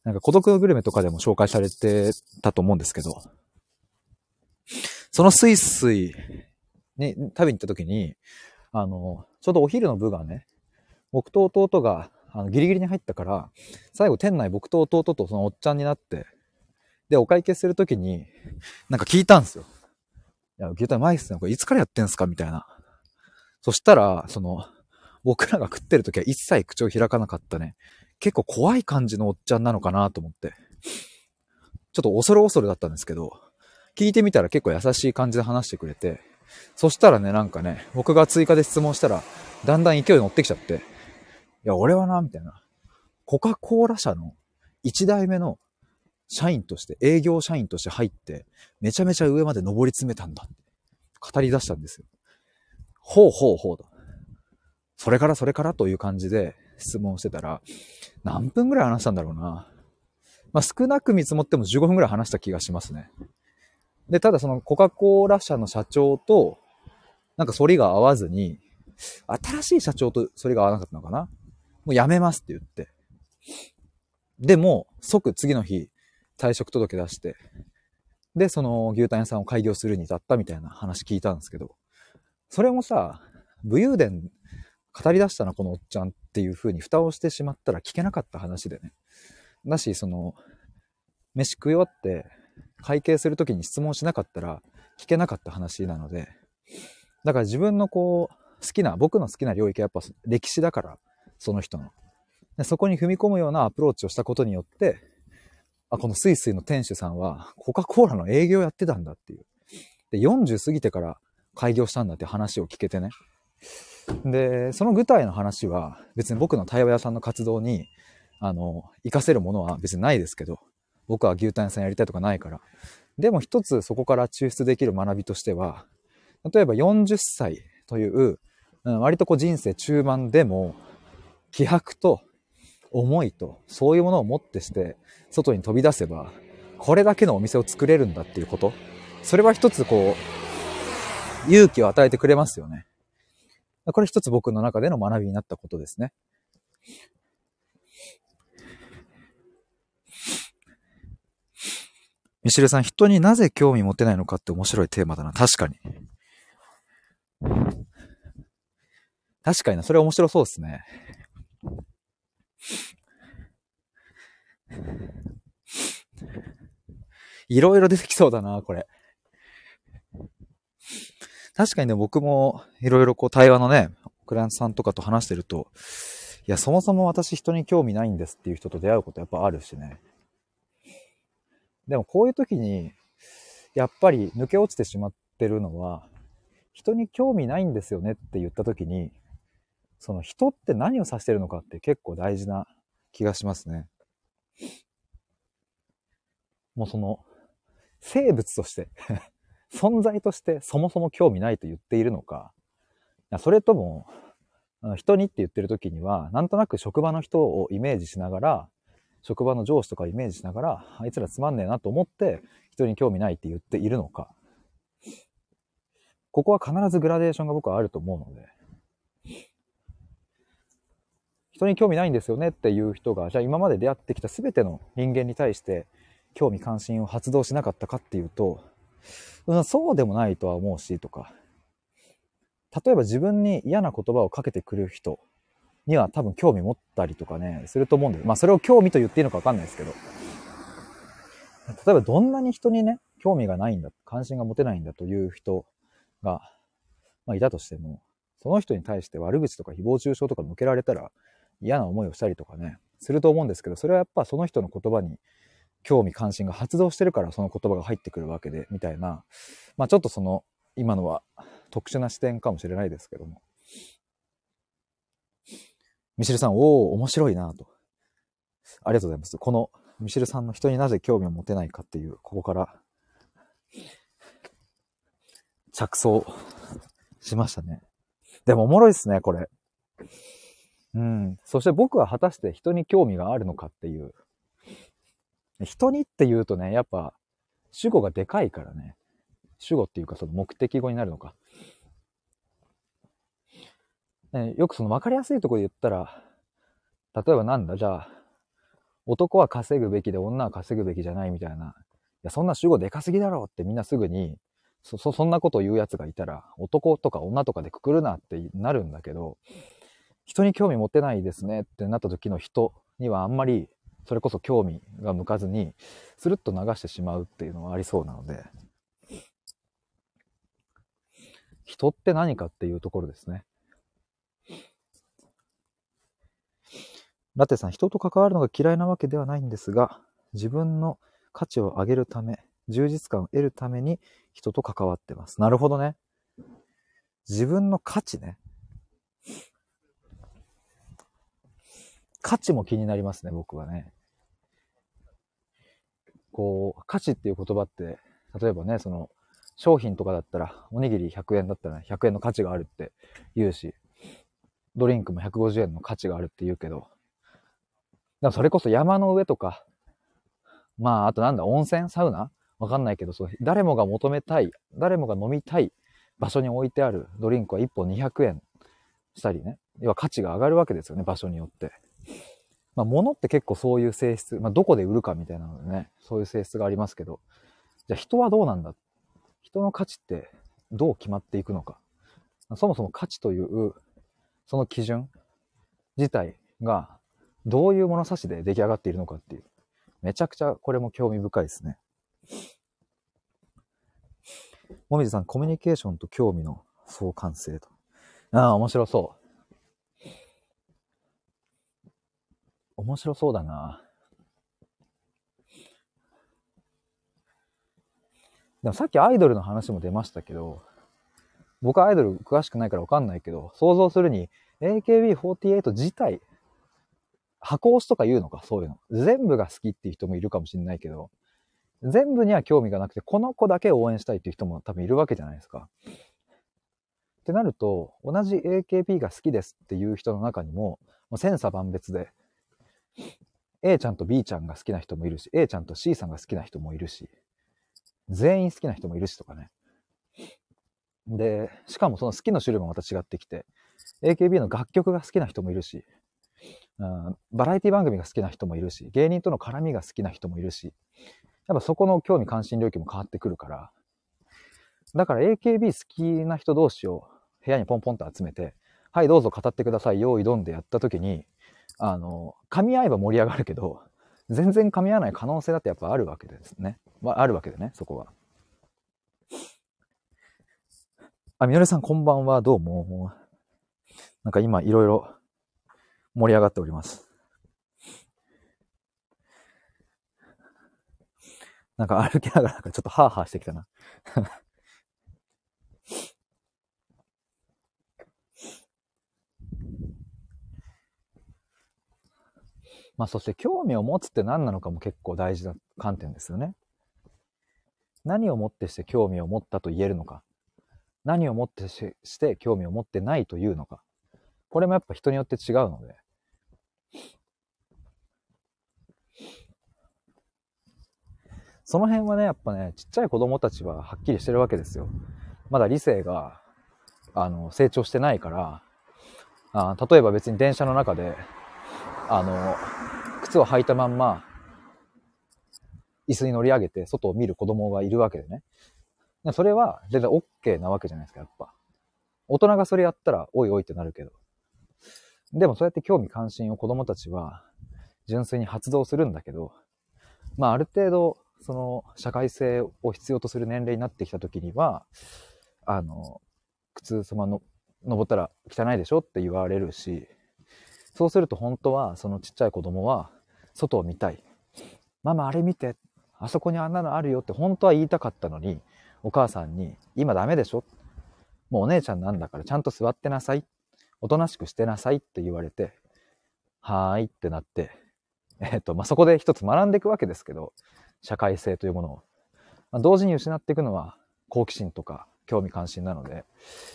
なんか孤独のグルメとかでも紹介されてたと思うんですけど、そのスイスイに食べに行った時に、あの、ちょうどお昼の部がね、僕と弟があのギリギリに入ったから、最後店内僕と弟とそのおっちゃんになって、で、お会計するときに、なんか聞いたんですよ。いや、牛タンうまいっすね。これいつからやってんすかみたいな。そしたら、その、僕らが食ってる時は一切口を開かなかったね。結構怖い感じのおっちゃんなのかなと思って。ちょっと恐る恐るだったんですけど、聞いてみたら結構優しい感じで話してくれて、そしたらね、なんかね、僕が追加で質問したら、だんだん勢いに乗ってきちゃって、いや、俺はな、みたいな。コカ・コーラ社の1代目の社員として、営業社員として入って、めちゃめちゃ上まで上り詰めたんだって、語り出したんですよ。ほうほうほうと。それからそれからという感じで質問してたら、何分ぐらい話したんだろうな。まあ、少なく見積もっても15分ぐらい話した気がしますね。で、ただそのコカ・コーラ社の社長と、なんか反りが合わずに、新しい社長と反りが合わなかったのかなもう辞めますって言って。でも、即次の日、退職届出して、で、その牛タン屋さんを開業するに至ったみたいな話聞いたんですけど、それもさ、武勇伝語り出したな、このおっちゃんっていう風に蓋をしてしまったら聞けなかった話でね。だし、その、飯食い終わって会計するときに質問しなかったら聞けなかった話なので、だから自分のこう、好きな、僕の好きな領域はやっぱ歴史だから、その人の。でそこに踏み込むようなアプローチをしたことによって、あ、このスイスイの店主さんはコカ・コーラの営業やってたんだっていう。で、40過ぎてから開業したんだって話を聞けてね。で、その具体の話は別に僕の対話屋さんの活動に、あの、活かせるものは別にないですけど、僕は牛タン屋さんやりたいとかないから。でも一つそこから抽出できる学びとしては、例えば40歳という、割とこう人生中盤でも、気迫と思いと、そういうものをもってして、外に飛び出せば、これだけのお店を作れるんだっていうこと。それは一つこう、勇気を与えてくれますよね。これ一つ僕の中での学びになったことですね。ミシルさん、人になぜ興味持てないのかって面白いテーマだな。確かに。確かにな。それ面白そうですね。いろいろ出てきそうだな、これ。確かにね、僕もいろいろこう対話のね、クライアントさんとかと話してると、いや、そもそも私人に興味ないんですっていう人と出会うことやっぱあるしね。でもこういう時に、やっぱり抜け落ちてしまってるのは、人に興味ないんですよねって言った時に、その人って何を指してるのかって結構大事な気がしますね。もうその、生物として 存在としてそもそも興味ないと言っているのか、それとも、人にって言ってる時には、なんとなく職場の人をイメージしながら、職場の上司とかイメージしながら、あいつらつまんねえなと思って、人に興味ないって言っているのか。ここは必ずグラデーションが僕はあると思うので。人に興味ないんですよねっていう人が、じゃあ今まで出会ってきた全ての人間に対して興味関心を発動しなかったかっていうと、うん、そうでもないとは思うしとか、例えば自分に嫌な言葉をかけてくる人には多分興味持ったりとかね、すると思うんです。まあそれを興味と言っていいのかわかんないですけど。例えばどんなに人にね、興味がないんだ、関心が持てないんだという人が、まあいたとしても、その人に対して悪口とか誹謗中傷とか向けられたら嫌な思いをしたりとかね、すると思うんですけど、それはやっぱその人の言葉に興味関心が発動してるからその言葉が入ってくるわけで、みたいな、まあちょっとその、今のは特殊な視点かもしれないですけども。ミシルさん、おお、面白いなと。ありがとうございます。このミシルさんの人になぜ興味を持てないかっていう、ここから着想しましたね。でもおもろいっすね、これ。うん。そして僕は果たして人に興味があるのかっていう。人にって言うとね、やっぱ主語がでかいからね。主語っていうかその目的語になるのか。ね、よくその分かりやすいとこで言ったら、例えばなんだ、じゃあ、男は稼ぐべきで女は稼ぐべきじゃないみたいな。いや、そんな主語でかすぎだろうってみんなすぐに、そ、そ、そんなことを言う奴がいたら、男とか女とかでくくるなってなるんだけど、人に興味持てないですねってなった時の人にはあんまり、それこそ興味が向かずに、スルッと流してしまうっていうのはありそうなので、人って何かっていうところですね。ラテさん、人と関わるのが嫌いなわけではないんですが、自分の価値を上げるため、充実感を得るために人と関わってます。なるほどね。自分の価値ね。価値も気になりますね、僕はね。こう、価値っていう言葉って、例えばね、その、商品とかだったら、おにぎり100円だったら100円の価値があるって言うし、ドリンクも150円の価値があるって言うけど、でもそれこそ山の上とか、まあ、あとなんだ、温泉サウナ？わかんないけど、そう、誰もが求めたい、誰もが飲みたい場所に置いてあるドリンクは1本200円したりね。要は価値が上がるわけですよね、場所によって。まあ、物って結構そういう性質、まあ、どこで売るかみたいなのでね、そういう性質がありますけど、じゃあ人はどうなんだ？人の価値ってどう決まっていくのか？そもそも価値という、その基準自体がどういう物差しで出来上がっているのかっていう。めちゃくちゃこれも興味深いですね。もみじさん、コミュニケーションと興味の相関性と。ああ、面白そう。面白そうだな。でもさっきアイドルの話も出ましたけど、僕はアイドル詳しくないからわかんないけど、想像するに AKB48 自体、箱押しとか言うのか、そういうの。全部が好きっていう人もいるかもしれないけど、全部には興味がなくて、この子だけ応援したいっていう人も多分いるわけじゃないですか。ってなると、同じ AKB が好きですっていう人の中にも、もう千差万別で、A ちゃんと B ちゃんが好きな人もいるし、A ちゃんと C さんが好きな人もいるし、全員好きな人もいるしとかね。で、しかもその好きの種類もまた違ってきて、AKB の楽曲が好きな人もいるし、うん、バラエティ番組が好きな人もいるし、芸人との絡みが好きな人もいるし、やっぱそこの興味関心領域も変わってくるから、だから AKB 好きな人同士を部屋にポンポンと集めて、はい、どうぞ語ってください、用意どんでやった時に、あの、噛み合えば盛り上がるけど、全然噛み合わない可能性だってやっぱあるわけですね。まあ、あるわけでね、そこは。あ、みのりさんこんばんは、どうも。なんか今いろいろ盛り上がっております。なんか歩きながらなんかちょっとハーハーしてきたな。まあそして興味を持つって何なのかも結構大事な観点ですよね。何をもってして興味を持ったと言えるのか。何をもってして興味を持ってないというのか。これもやっぱ人によって違うので。その辺はね、やっぱね、ちっちゃい子供たちははっきりしてるわけですよ。まだ理性が、あの、成長してないから、あ例えば別に電車の中で、あの、靴を履いたまんま、椅子に乗り上げて外を見る子供がいるわけでね。それは全然 OK なわけじゃないですか、やっぱ。大人がそれやったら、おいおいってなるけど。でもそうやって興味関心を子供たちは純粋に発動するんだけど、まあある程度、その社会性を必要とする年齢になってきた時には、あの、靴様の登ったら汚いでしょって言われるし、そうすると本当はそのちっちゃい子供は外を見たい。ママあれ見て。あそこにあんなのあるよって本当は言いたかったのに、お母さんに今ダメでしょ？もうお姉ちゃんなんだからちゃんと座ってなさい。おとなしくしてなさいって言われて、はーいってなって、えっ、と、まあ、そこで一つ学んでいくわけですけど、社会性というものを。まあ、同時に失っていくのは好奇心とか興味関心なので、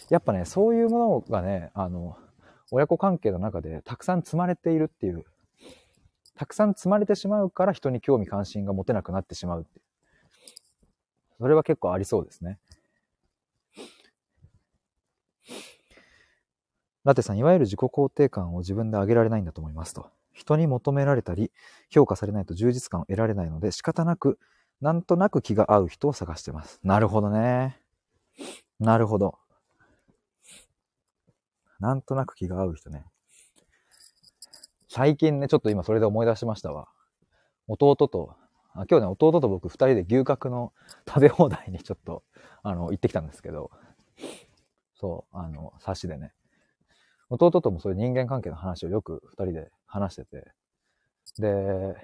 やっぱね、そういうものがね、あの、親子関係の中でたくさん積まれているっていう、たくさん積まれてしまうから人に興味関心が持てなくなってしまうって。それは結構ありそうですね。ラテさん、いわゆる自己肯定感を自分で上げられないんだと思いますと。人に求められたり、評価されないと充実感を得られないので、仕方なく、なんとなく気が合う人を探してます。なるほどね。なるほど。なんとなく気が合う人ね。最近ね、ちょっと今それで思い出しましたわ。弟と、あ今日ね、弟と僕二人で牛角の食べ放題にちょっと、あの、行ってきたんですけど、そう、あの、差しでね。弟ともそういう人間関係の話をよく二人で話してて、で、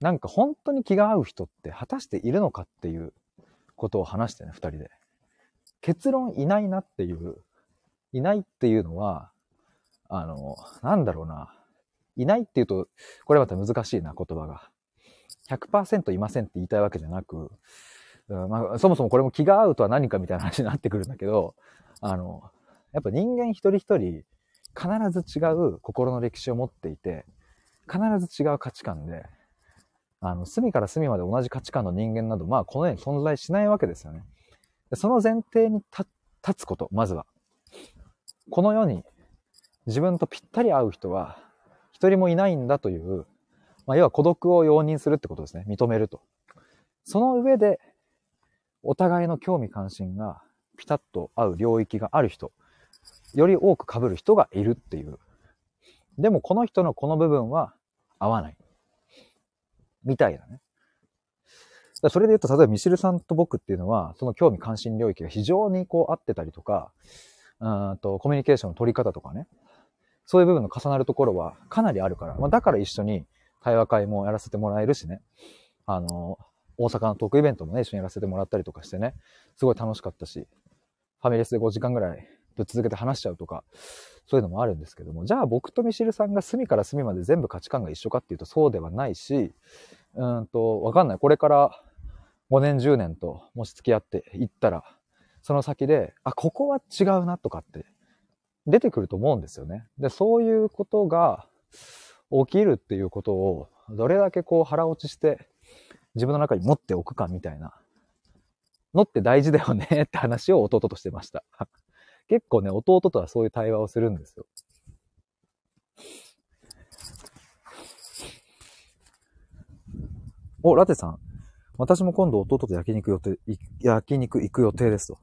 なんか本当に気が合う人って果たしているのかっていうことを話してね、二人で。結論いないなっていういないっていうのは、あの、なんだろうな。いないっていうと、これまた難しいな、言葉が。100%いませんって言いたいわけじゃなく、うんまあ、そもそもこれも気が合うとは何かみたいな話になってくるんだけど、あの、やっぱ人間一人一人、必ず違う心の歴史を持っていて、必ず違う価値観で、あの、隅から隅まで同じ価値観の人間など、まあ、この世に存在しないわけですよね。その前提に立つこと、まずは。この世に自分とぴったり合う人は一人もいないんだという、まあ、要は孤独を容認するってことですね。認めると。その上で、お互いの興味関心がピタッと合う領域がある人、より多く被る人がいるっていう。でもこの人のこの部分は合わない。みたいなね。それで言うと、例えばミシルさんと僕っていうのは、その興味関心領域が非常にこう合ってたりとか、うんとコミュニケーションの取り方とかね、そういう部分の重なるところはかなりあるから、まあ、だから一緒に対話会もやらせてもらえるしね、あの、大阪のトークイベントもね、一緒にやらせてもらったりとかしてね、すごい楽しかったし、ファミレスで5時間ぐらいぶっ続けて話しちゃうとか、そういうのもあるんですけども、じゃあ僕とミシルさんが隅から隅まで全部価値観が一緒かっていうとそうではないし、うんと、わかんない。これから5年、10年ともし付き合っていったら、その先で、あ、ここは違うなとかって出てくると思うんですよね。で、そういうことが起きるっていうことを、どれだけこう腹落ちして自分の中に持っておくかみたいなのって大事だよね って話を弟としてました。結構ね、弟とはそういう対話をするんですよ。お、ラテさん。私も今度弟と焼肉予定、焼肉行く予定ですと。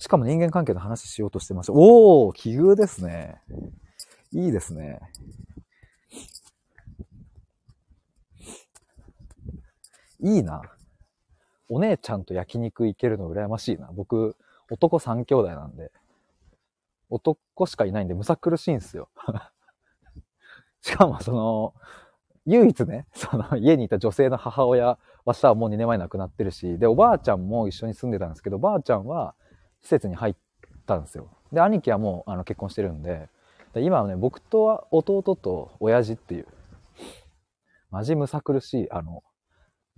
しかも人間関係の話しようとしてました。おー、奇遇ですね。いいですね。いいな。お姉ちゃんと焼肉行けるの羨ましいな。僕、男3兄弟なんで。男しかいないんでむさ苦しいんですよ。しかもその、唯一ね、その家にいた女性の母親はさ、もう2年前亡くなってるし、で、おばあちゃんも一緒に住んでたんですけど、おばあちゃんは施設に入ったんですよ。で、兄貴はもうあの結婚してるんで、で今はね、僕とは弟と親父っていう、マジむさ苦しい、あの、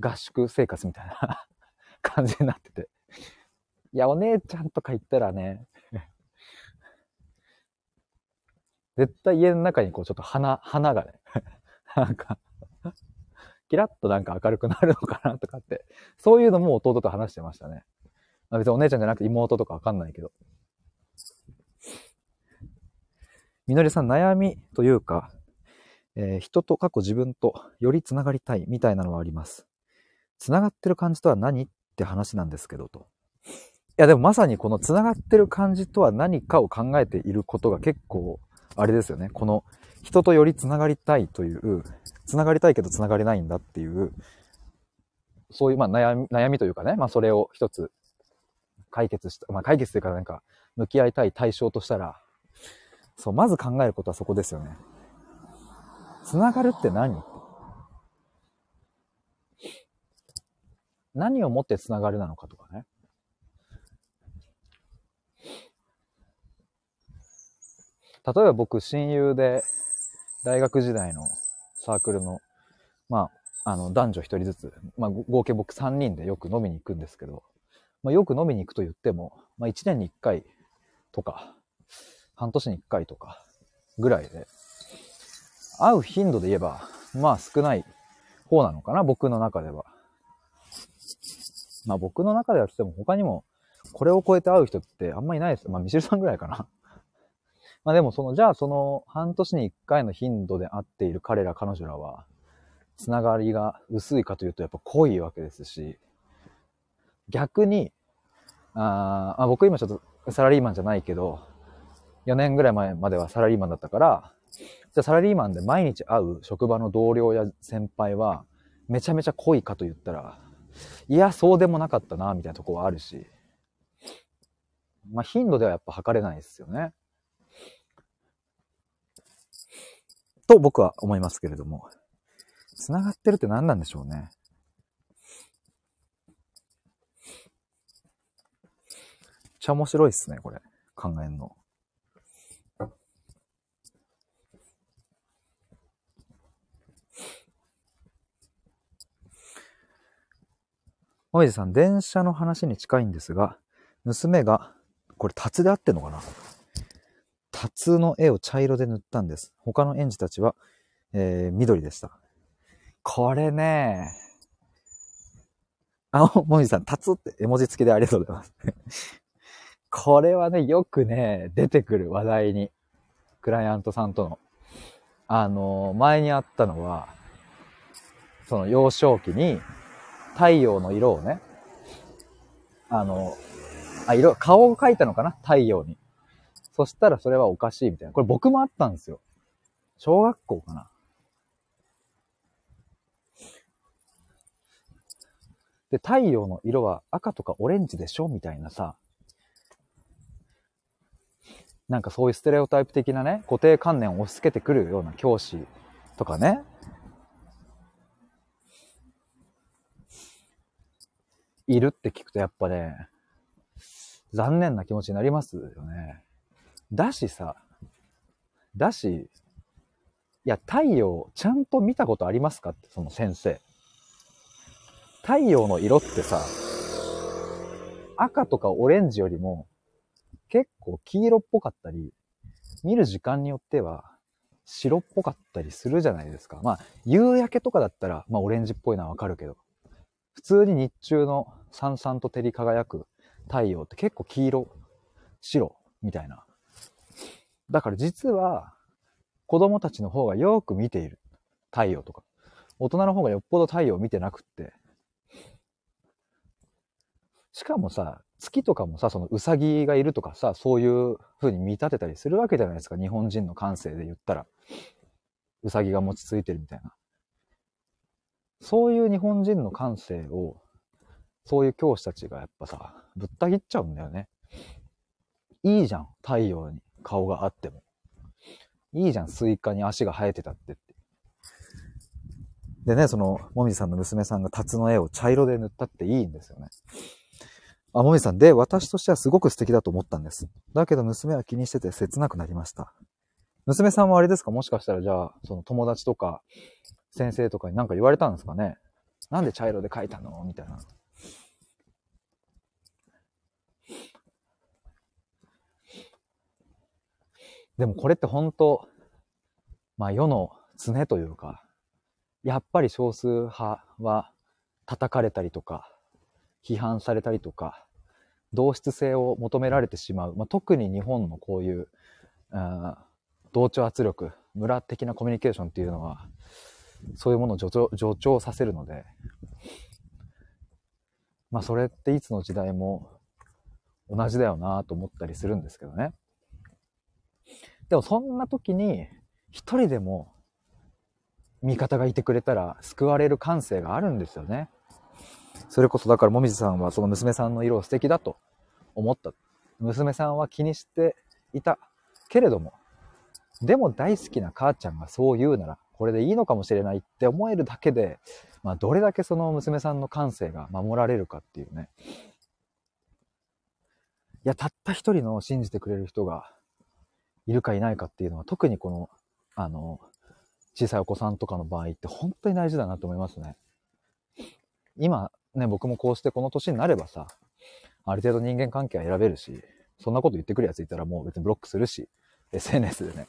合宿生活みたいな 感じになってて。いや、お姉ちゃんとか言ったらね、絶対家の中にこうちょっと花、花がね、なんかキラッとなんか明るくなるのかなとかって、そういうのも弟と話してましたね。別にお姉ちゃんじゃなくて妹とかわかんないけど。みのりさん悩みというか、えー、人と過去自分とよりつながりたいみたいなのはあります。つながってる感じとは何って話なんですけどと。いやでもまさにこのつながってる感じとは何かを考えていることが結構あれですよね。この人とより繋がりたいという、繋がりたいけど繋がれないんだっていう、そういうまあ悩み、悩みというかね、まあそれを一つ解決した、まあ解決というかなんか向き合いたい対象としたら、そう、まず考えることはそこですよね。繋がるって何？何をもって繋がるなのかとかね。例えば僕、親友で、大学時代のサークルの、まあ、あの、男女一人ずつ、まあ、合計僕3人でよく飲みに行くんですけど、まあ、よく飲みに行くと言っても、まあ、1年に1回とか、半年に1回とか、ぐらいで、会う頻度で言えば、まあ少ない方なのかな、僕の中では。まあ僕の中ではっても他にも、これを超えて会う人ってあんまりいないです。まあミシルさんぐらいかな。まあでもその、じゃあその半年に一回の頻度で会っている彼ら彼女らは、つながりが薄いかというとやっぱ濃いわけですし、逆に、ああ僕今ちょっとサラリーマンじゃないけど、4年ぐらい前まではサラリーマンだったから、じゃサラリーマンで毎日会う職場の同僚や先輩は、めちゃめちゃ濃いかと言ったら、いや、そうでもなかったな、みたいなとこはあるし、まあ頻度ではやっぱ測れないですよね。と僕は思いますけれども。繋がってるって何なんでしょうね。めっちゃ面白いっすね、これ。考えんの。おいじさん、電車の話に近いんですが、娘が、これ、タツで合ってんのかな？タツの絵を茶色で塗ったんです。他の園児たちは、えー、緑でした。これね、あ、もみじさん、タツって絵文字付きでありがとうございます。これはね、よくね、出てくる話題に。クライアントさんとの。あの、前にあったのは、その幼少期に太陽の色をね、あの、あ、色、顔を描いたのかな？太陽に。そしたらそれはおかしいみたいな。これ僕もあったんですよ。小学校かな。で、太陽の色は赤とかオレンジでしょ？みたいなさ、なんかそういうステレオタイプ的なね、固定観念を押し付けてくるような教師とかね、いるって聞くとやっぱね、残念な気持ちになりますよね。だしさ、だし、いや、太陽ちゃんと見たことありますかって、その先生。太陽の色ってさ、赤とかオレンジよりも結構黄色っぽかったり、見る時間によっては白っぽかったりするじゃないですか。まあ、夕焼けとかだったら、まあオレンジっぽいのはわかるけど、普通に日中のさんさんと照り輝く太陽って結構黄色、白みたいな。だから実は子供たちの方がよく見ている。太陽とか。大人の方がよっぽど太陽を見てなくって。しかもさ、月とかもさ、そのうさぎがいるとかさ、そういう風に見立てたりするわけじゃないですか。日本人の感性で言ったら。うさぎが餅ついてるみたいな。そういう日本人の感性を、そういう教師たちがやっぱさ、ぶった切っちゃうんだよね。いいじゃん、太陽に顔があっても。いいじゃん、スイカに足が生えてたってって。でね、その、もみじさんの娘さんがタツの絵を茶色で塗ったっていいんですよね。あ、もみさん。で、私としてはすごく素敵だと思ったんです。だけど娘は気にしてて切なくなりました。娘さんはあれですか？もしかしたらじゃあ、その友達とか、先生とかに何か言われたんですかね？なんで茶色で描いたの？みたいな。でもこれって本当、まあ世の常というか、やっぱり少数派は叩かれたりとか、批判されたりとか、同質性を求められてしまう。まあ、特に日本のこういう、同調圧力、村的なコミュニケーションっていうのは、そういうものを助長助長させるので、まあそれっていつの時代も同じだよなと思ったりするんですけどね。でもそんな時に一人でも味方がいてくれたら救われる感性があるんですよね。それこそだからもみじさんはその娘さんの色を素敵だと思った。娘さんは気にしていたけれども、でも大好きな母ちゃんがそう言うなら、これでいいのかもしれないって思えるだけで、まあ、どれだけその娘さんの感性が守られるかっていうね。いや、たった一人の信じてくれる人がいるかいないかっていうのは、特にこの、あの、小さいお子さんとかの場合って本当に大事だなと思いますね。今、ね、僕もこうしてこの年になればさ、ある程度人間関係は選べるし、そんなこと言ってくるやついたらもう別にブロックするし、SNS でね。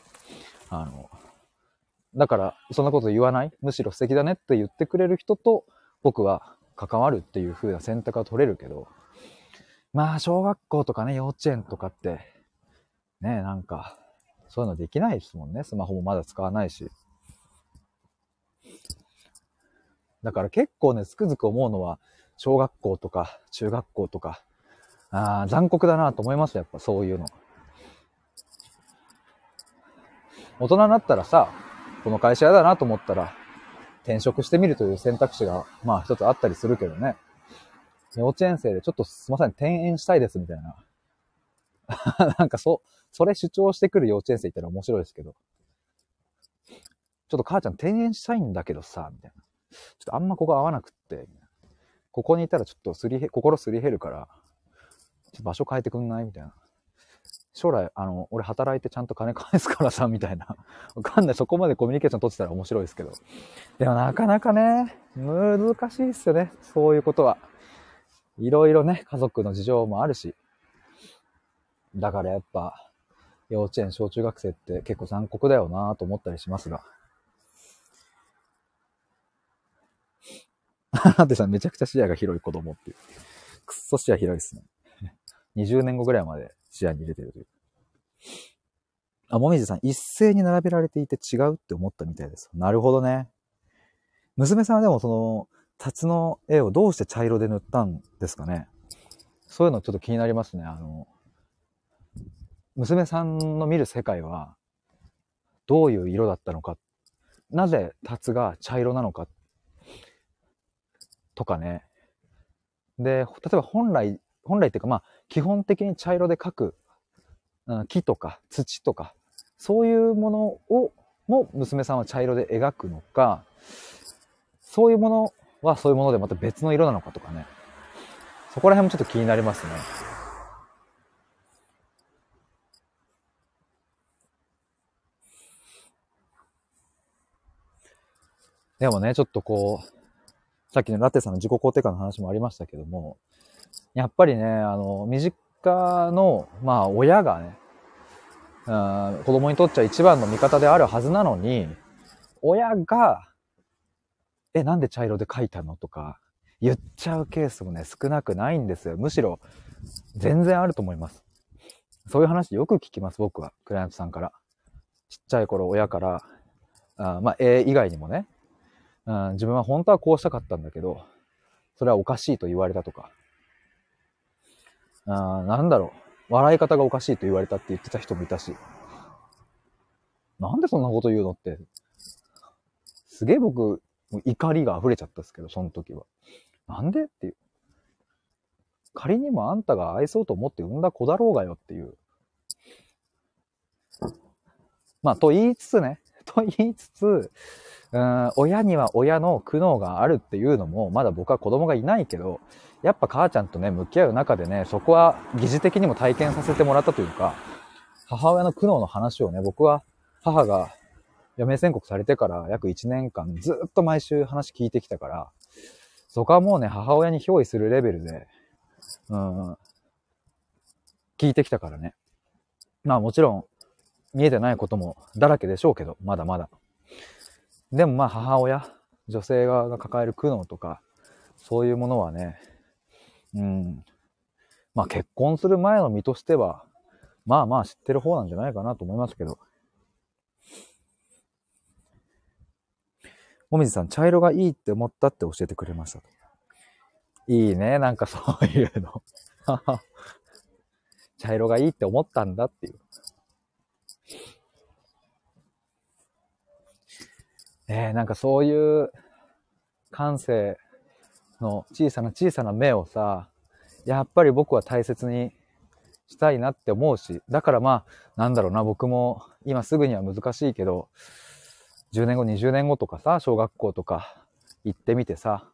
あの、だから、そんなこと言わない？むしろ素敵だねって言ってくれる人と僕は関わるっていう風な選択は取れるけど、まあ、小学校とかね、幼稚園とかって、ね、なんか、そういうのできないですもんね。スマホもまだ使わないし。だから結構ね、つくづく思うのは、小学校とか中学校とか、ああ残酷だなと思いますやっぱそういうの。大人になったらさ、この会社嫌だなと思ったら、転職してみるという選択肢が、まあ一つあったりするけどね。幼稚園生でちょっとすいません、転園したいですみたいな。なんかそ、それ主張してくる幼稚園生いたら面白いですけど。ちょっと母ちゃん転園したいんだけどさ、みたいな。ちょっとあんまここ合わなくって、ここにいたらちょっとすり、心すり減るから、ちょっと場所変えてくんない？みたいな。将来、あの、俺働いてちゃんと金返すからさ、みたいな。わかんない。そこまでコミュニケーション取ってたら面白いですけど。でもなかなかね、難しいっすよね。そういうことは。いろいろね、家族の事情もあるし。だからやっぱ、幼稚園、小中学生って結構残酷だよなと思ったりしますが。ハテさんめちゃくちゃ視野が広い子供っていう。くっそ視野広いっすね。20年後ぐらいまで視野に入れてるという。あ、もみじさん、一斉に並べられていて違うって思ったみたいです。なるほどね。娘さんはでもその、タツの絵をどうして茶色で塗ったんですかね。そういうのちょっと気になりますね。あの、娘さんの見る世界は、どういう色だったのか。なぜ達が茶色なのか。とかね。で、例えば本来、本来っていうかまあ、基本的に茶色で描く、うん、木とか土とか、そういうものを、も娘さんは茶色で描くのか、そういうものはそういうものでまた別の色なのかとかね。そこら辺もちょっと気になりますね。でもね、ちょっとこう、さっきのラテさんの自己肯定感の話もありましたけども、やっぱりね、あの、身近の、まあ、親がね、うん、子供にとっちゃ一番の味方であるはずなのに、親が、え、なんで茶色で描いたのとか、言っちゃうケースもね、少なくないんですよ。むしろ、全然あると思います。そういう話よく聞きます、僕は。クライアントさんから。ちっちゃい頃、親から、あまあ、絵以外にもね、うん、自分は本当はこうしたかったんだけど、それはおかしいと言われたとか、あなんだろう、笑い方がおかしいと言われたって言ってた人もいたし、なんでそんなこと言うのって、すげえ僕、怒りが溢れちゃったんですけど、その時は。なんでっていう。仮にもあんたが愛そうと思って産んだ子だろうがよっていう。まあ、と言いつつね、と言いつつ、うん、親には親の苦悩があるっていうのも、まだ僕は子供がいないけど、やっぱ母ちゃんとね、向き合う中でね、そこは疑似的にも体験させてもらったというか、母親の苦悩の話をね、僕は母が余命宣告されてから約1年間ずっと毎週話聞いてきたから、そこはもうね、母親に憑依するレベルで、うん、聞いてきたからね。まあもちろん、見えてないこともだらけでしょうけど、まだまだ。でもまあ母親、女性側が抱える苦悩とか、そういうものはね、うん。まあ結婚する前の身としては、まあまあ知ってる方なんじゃないかなと思いますけど。もみじさん、茶色がいいって思ったって教えてくれましたと。いいね、なんかそういうの。茶色がいいって思ったんだっていう。え、なんかそういう感性の小さな小さな目をさ、やっぱり僕は大切にしたいなって思うし、だからまあ、なんだろうな、僕も今すぐには難しいけど、10年後、20年後とかさ、小学校とか行ってみてさ、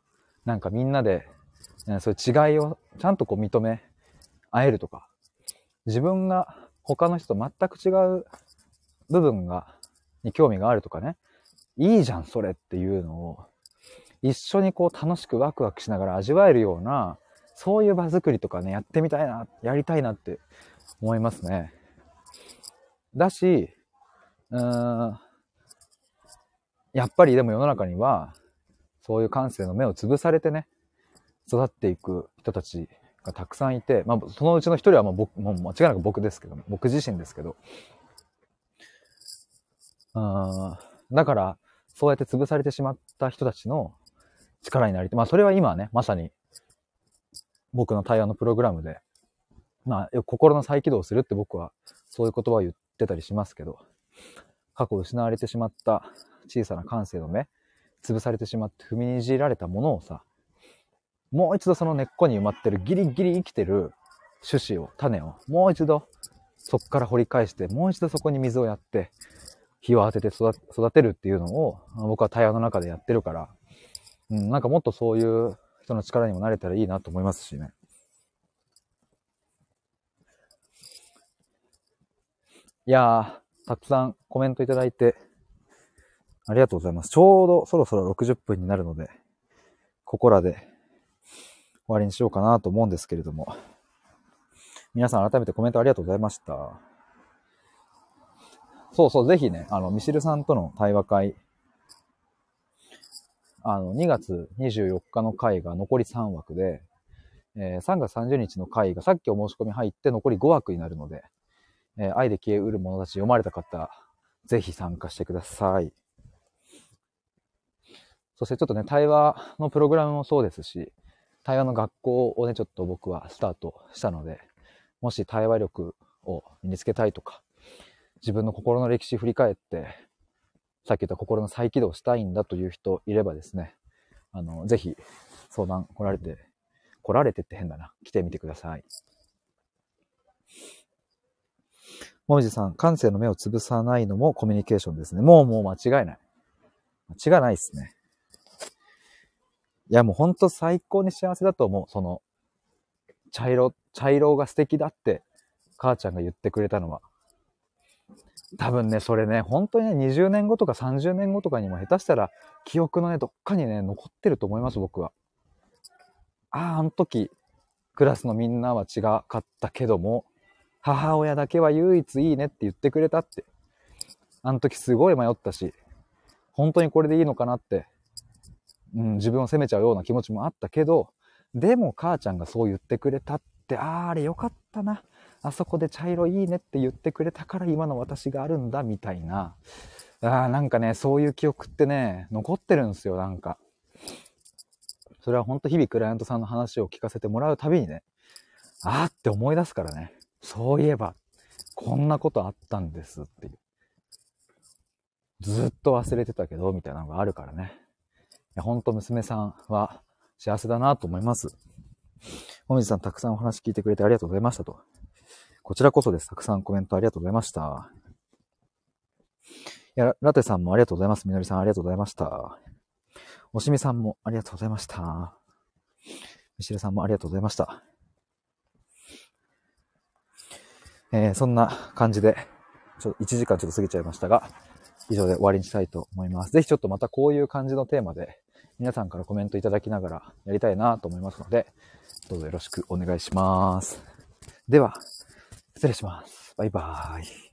なんかみんなで、そういう違いをちゃんとこう認め合えるとか、自分が他の人と全く違う部分が、に興味があるとかね、いいじゃん、それっていうのを、一緒にこう楽しくワクワクしながら味わえるような、そういう場作りとかね、やってみたいな、やりたいなって思いますね。だし、うーん、やっぱりでも世の中には、そういう感性の目を潰されてね、育っていく人たちがたくさんいて、まあ、そのうちの一人はもう僕、もう間違いなく僕ですけど、僕自身ですけど、うん、だから、そうやって潰されてしまった人たちの力になりて、まあそれは今ね、まさに僕の対話のプログラムで、まあ心の再起動するって僕はそういう言葉を言ってたりしますけど、過去失われてしまった小さな感性の目、潰されてしまって踏みにじられたものをさ、もう一度その根っこに埋まってるギリギリ生きてる種子を、種を、もう一度そこから掘り返して、もう一度そこに水をやって、日を当てて育てるっていうのを僕は対話の中でやってるから、うん、なんかもっとそういう人の力にもなれたらいいなと思いますしね。いやー、たくさんコメントいただいて、ありがとうございます。ちょうどそろそろ60分になるので、ここらで終わりにしようかなと思うんですけれども、皆さん改めてコメントありがとうございました。そうそう、ぜひね、あの、ミシルさんとの対話会、あの、2月24日の回が残り3枠で、えー、3月30日の回がさっきお申し込み入って残り5枠になるので、えー、愛で消えうる者たち読まれた方、ぜひ参加してください。そしてちょっとね、対話のプログラムもそうですし、対話の学校をね、ちょっと僕はスタートしたので、もし対話力を身につけたいとか、自分の心の歴史振り返って、さっき言った心の再起動したいんだという人いればですね、あの、ぜひ相談来られて、来られてって変だな。来てみてください。もみじさん、感性の目を潰さないのもコミュニケーションですね。もうもう間違いない。間違いないですね。いやもうほんと最高に幸せだと思う。その、茶色、茶色が素敵だって、母ちゃんが言ってくれたのは。多分ね、それね、本当にね、20年後とか30年後とかにも下手したら、記憶のね、どっかにね、残ってると思います、僕は。ああ、あの時、クラスのみんなは違かったけども、母親だけは唯一いいねって言ってくれたって。あの時すごい迷ったし、本当にこれでいいのかなって、うん、自分を責めちゃうような気持ちもあったけど、でも母ちゃんがそう言ってくれたって、ああ、あれよかったな。あそこで茶色いいねって言ってくれたから今の私があるんだみたいな。ああ、なんかね、そういう記憶ってね、残ってるんですよ、なんか。それは本当日々クライアントさんの話を聞かせてもらうたびにね、ああって思い出すからね。そういえば、こんなことあったんですっていう。ずっと忘れてたけど、みたいなのがあるからね。いや、ほんと娘さんは幸せだなと思います。もみじさん、たくさんお話聞いてくれてありがとうございましたと。こちらこそです。たくさんコメントありがとうございました。いや、ラテさんもありがとうございます。みのりさんありがとうございました。おしみさんもありがとうございました。みしるさんもありがとうございました。えー、そんな感じで、ちょっと1時間ちょっと過ぎちゃいましたが、以上で終わりにしたいと思います。ぜひちょっとまたこういう感じのテーマで、皆さんからコメントいただきながらやりたいなと思いますので、どうぞよろしくお願いします。では、失礼します。バイバーイ。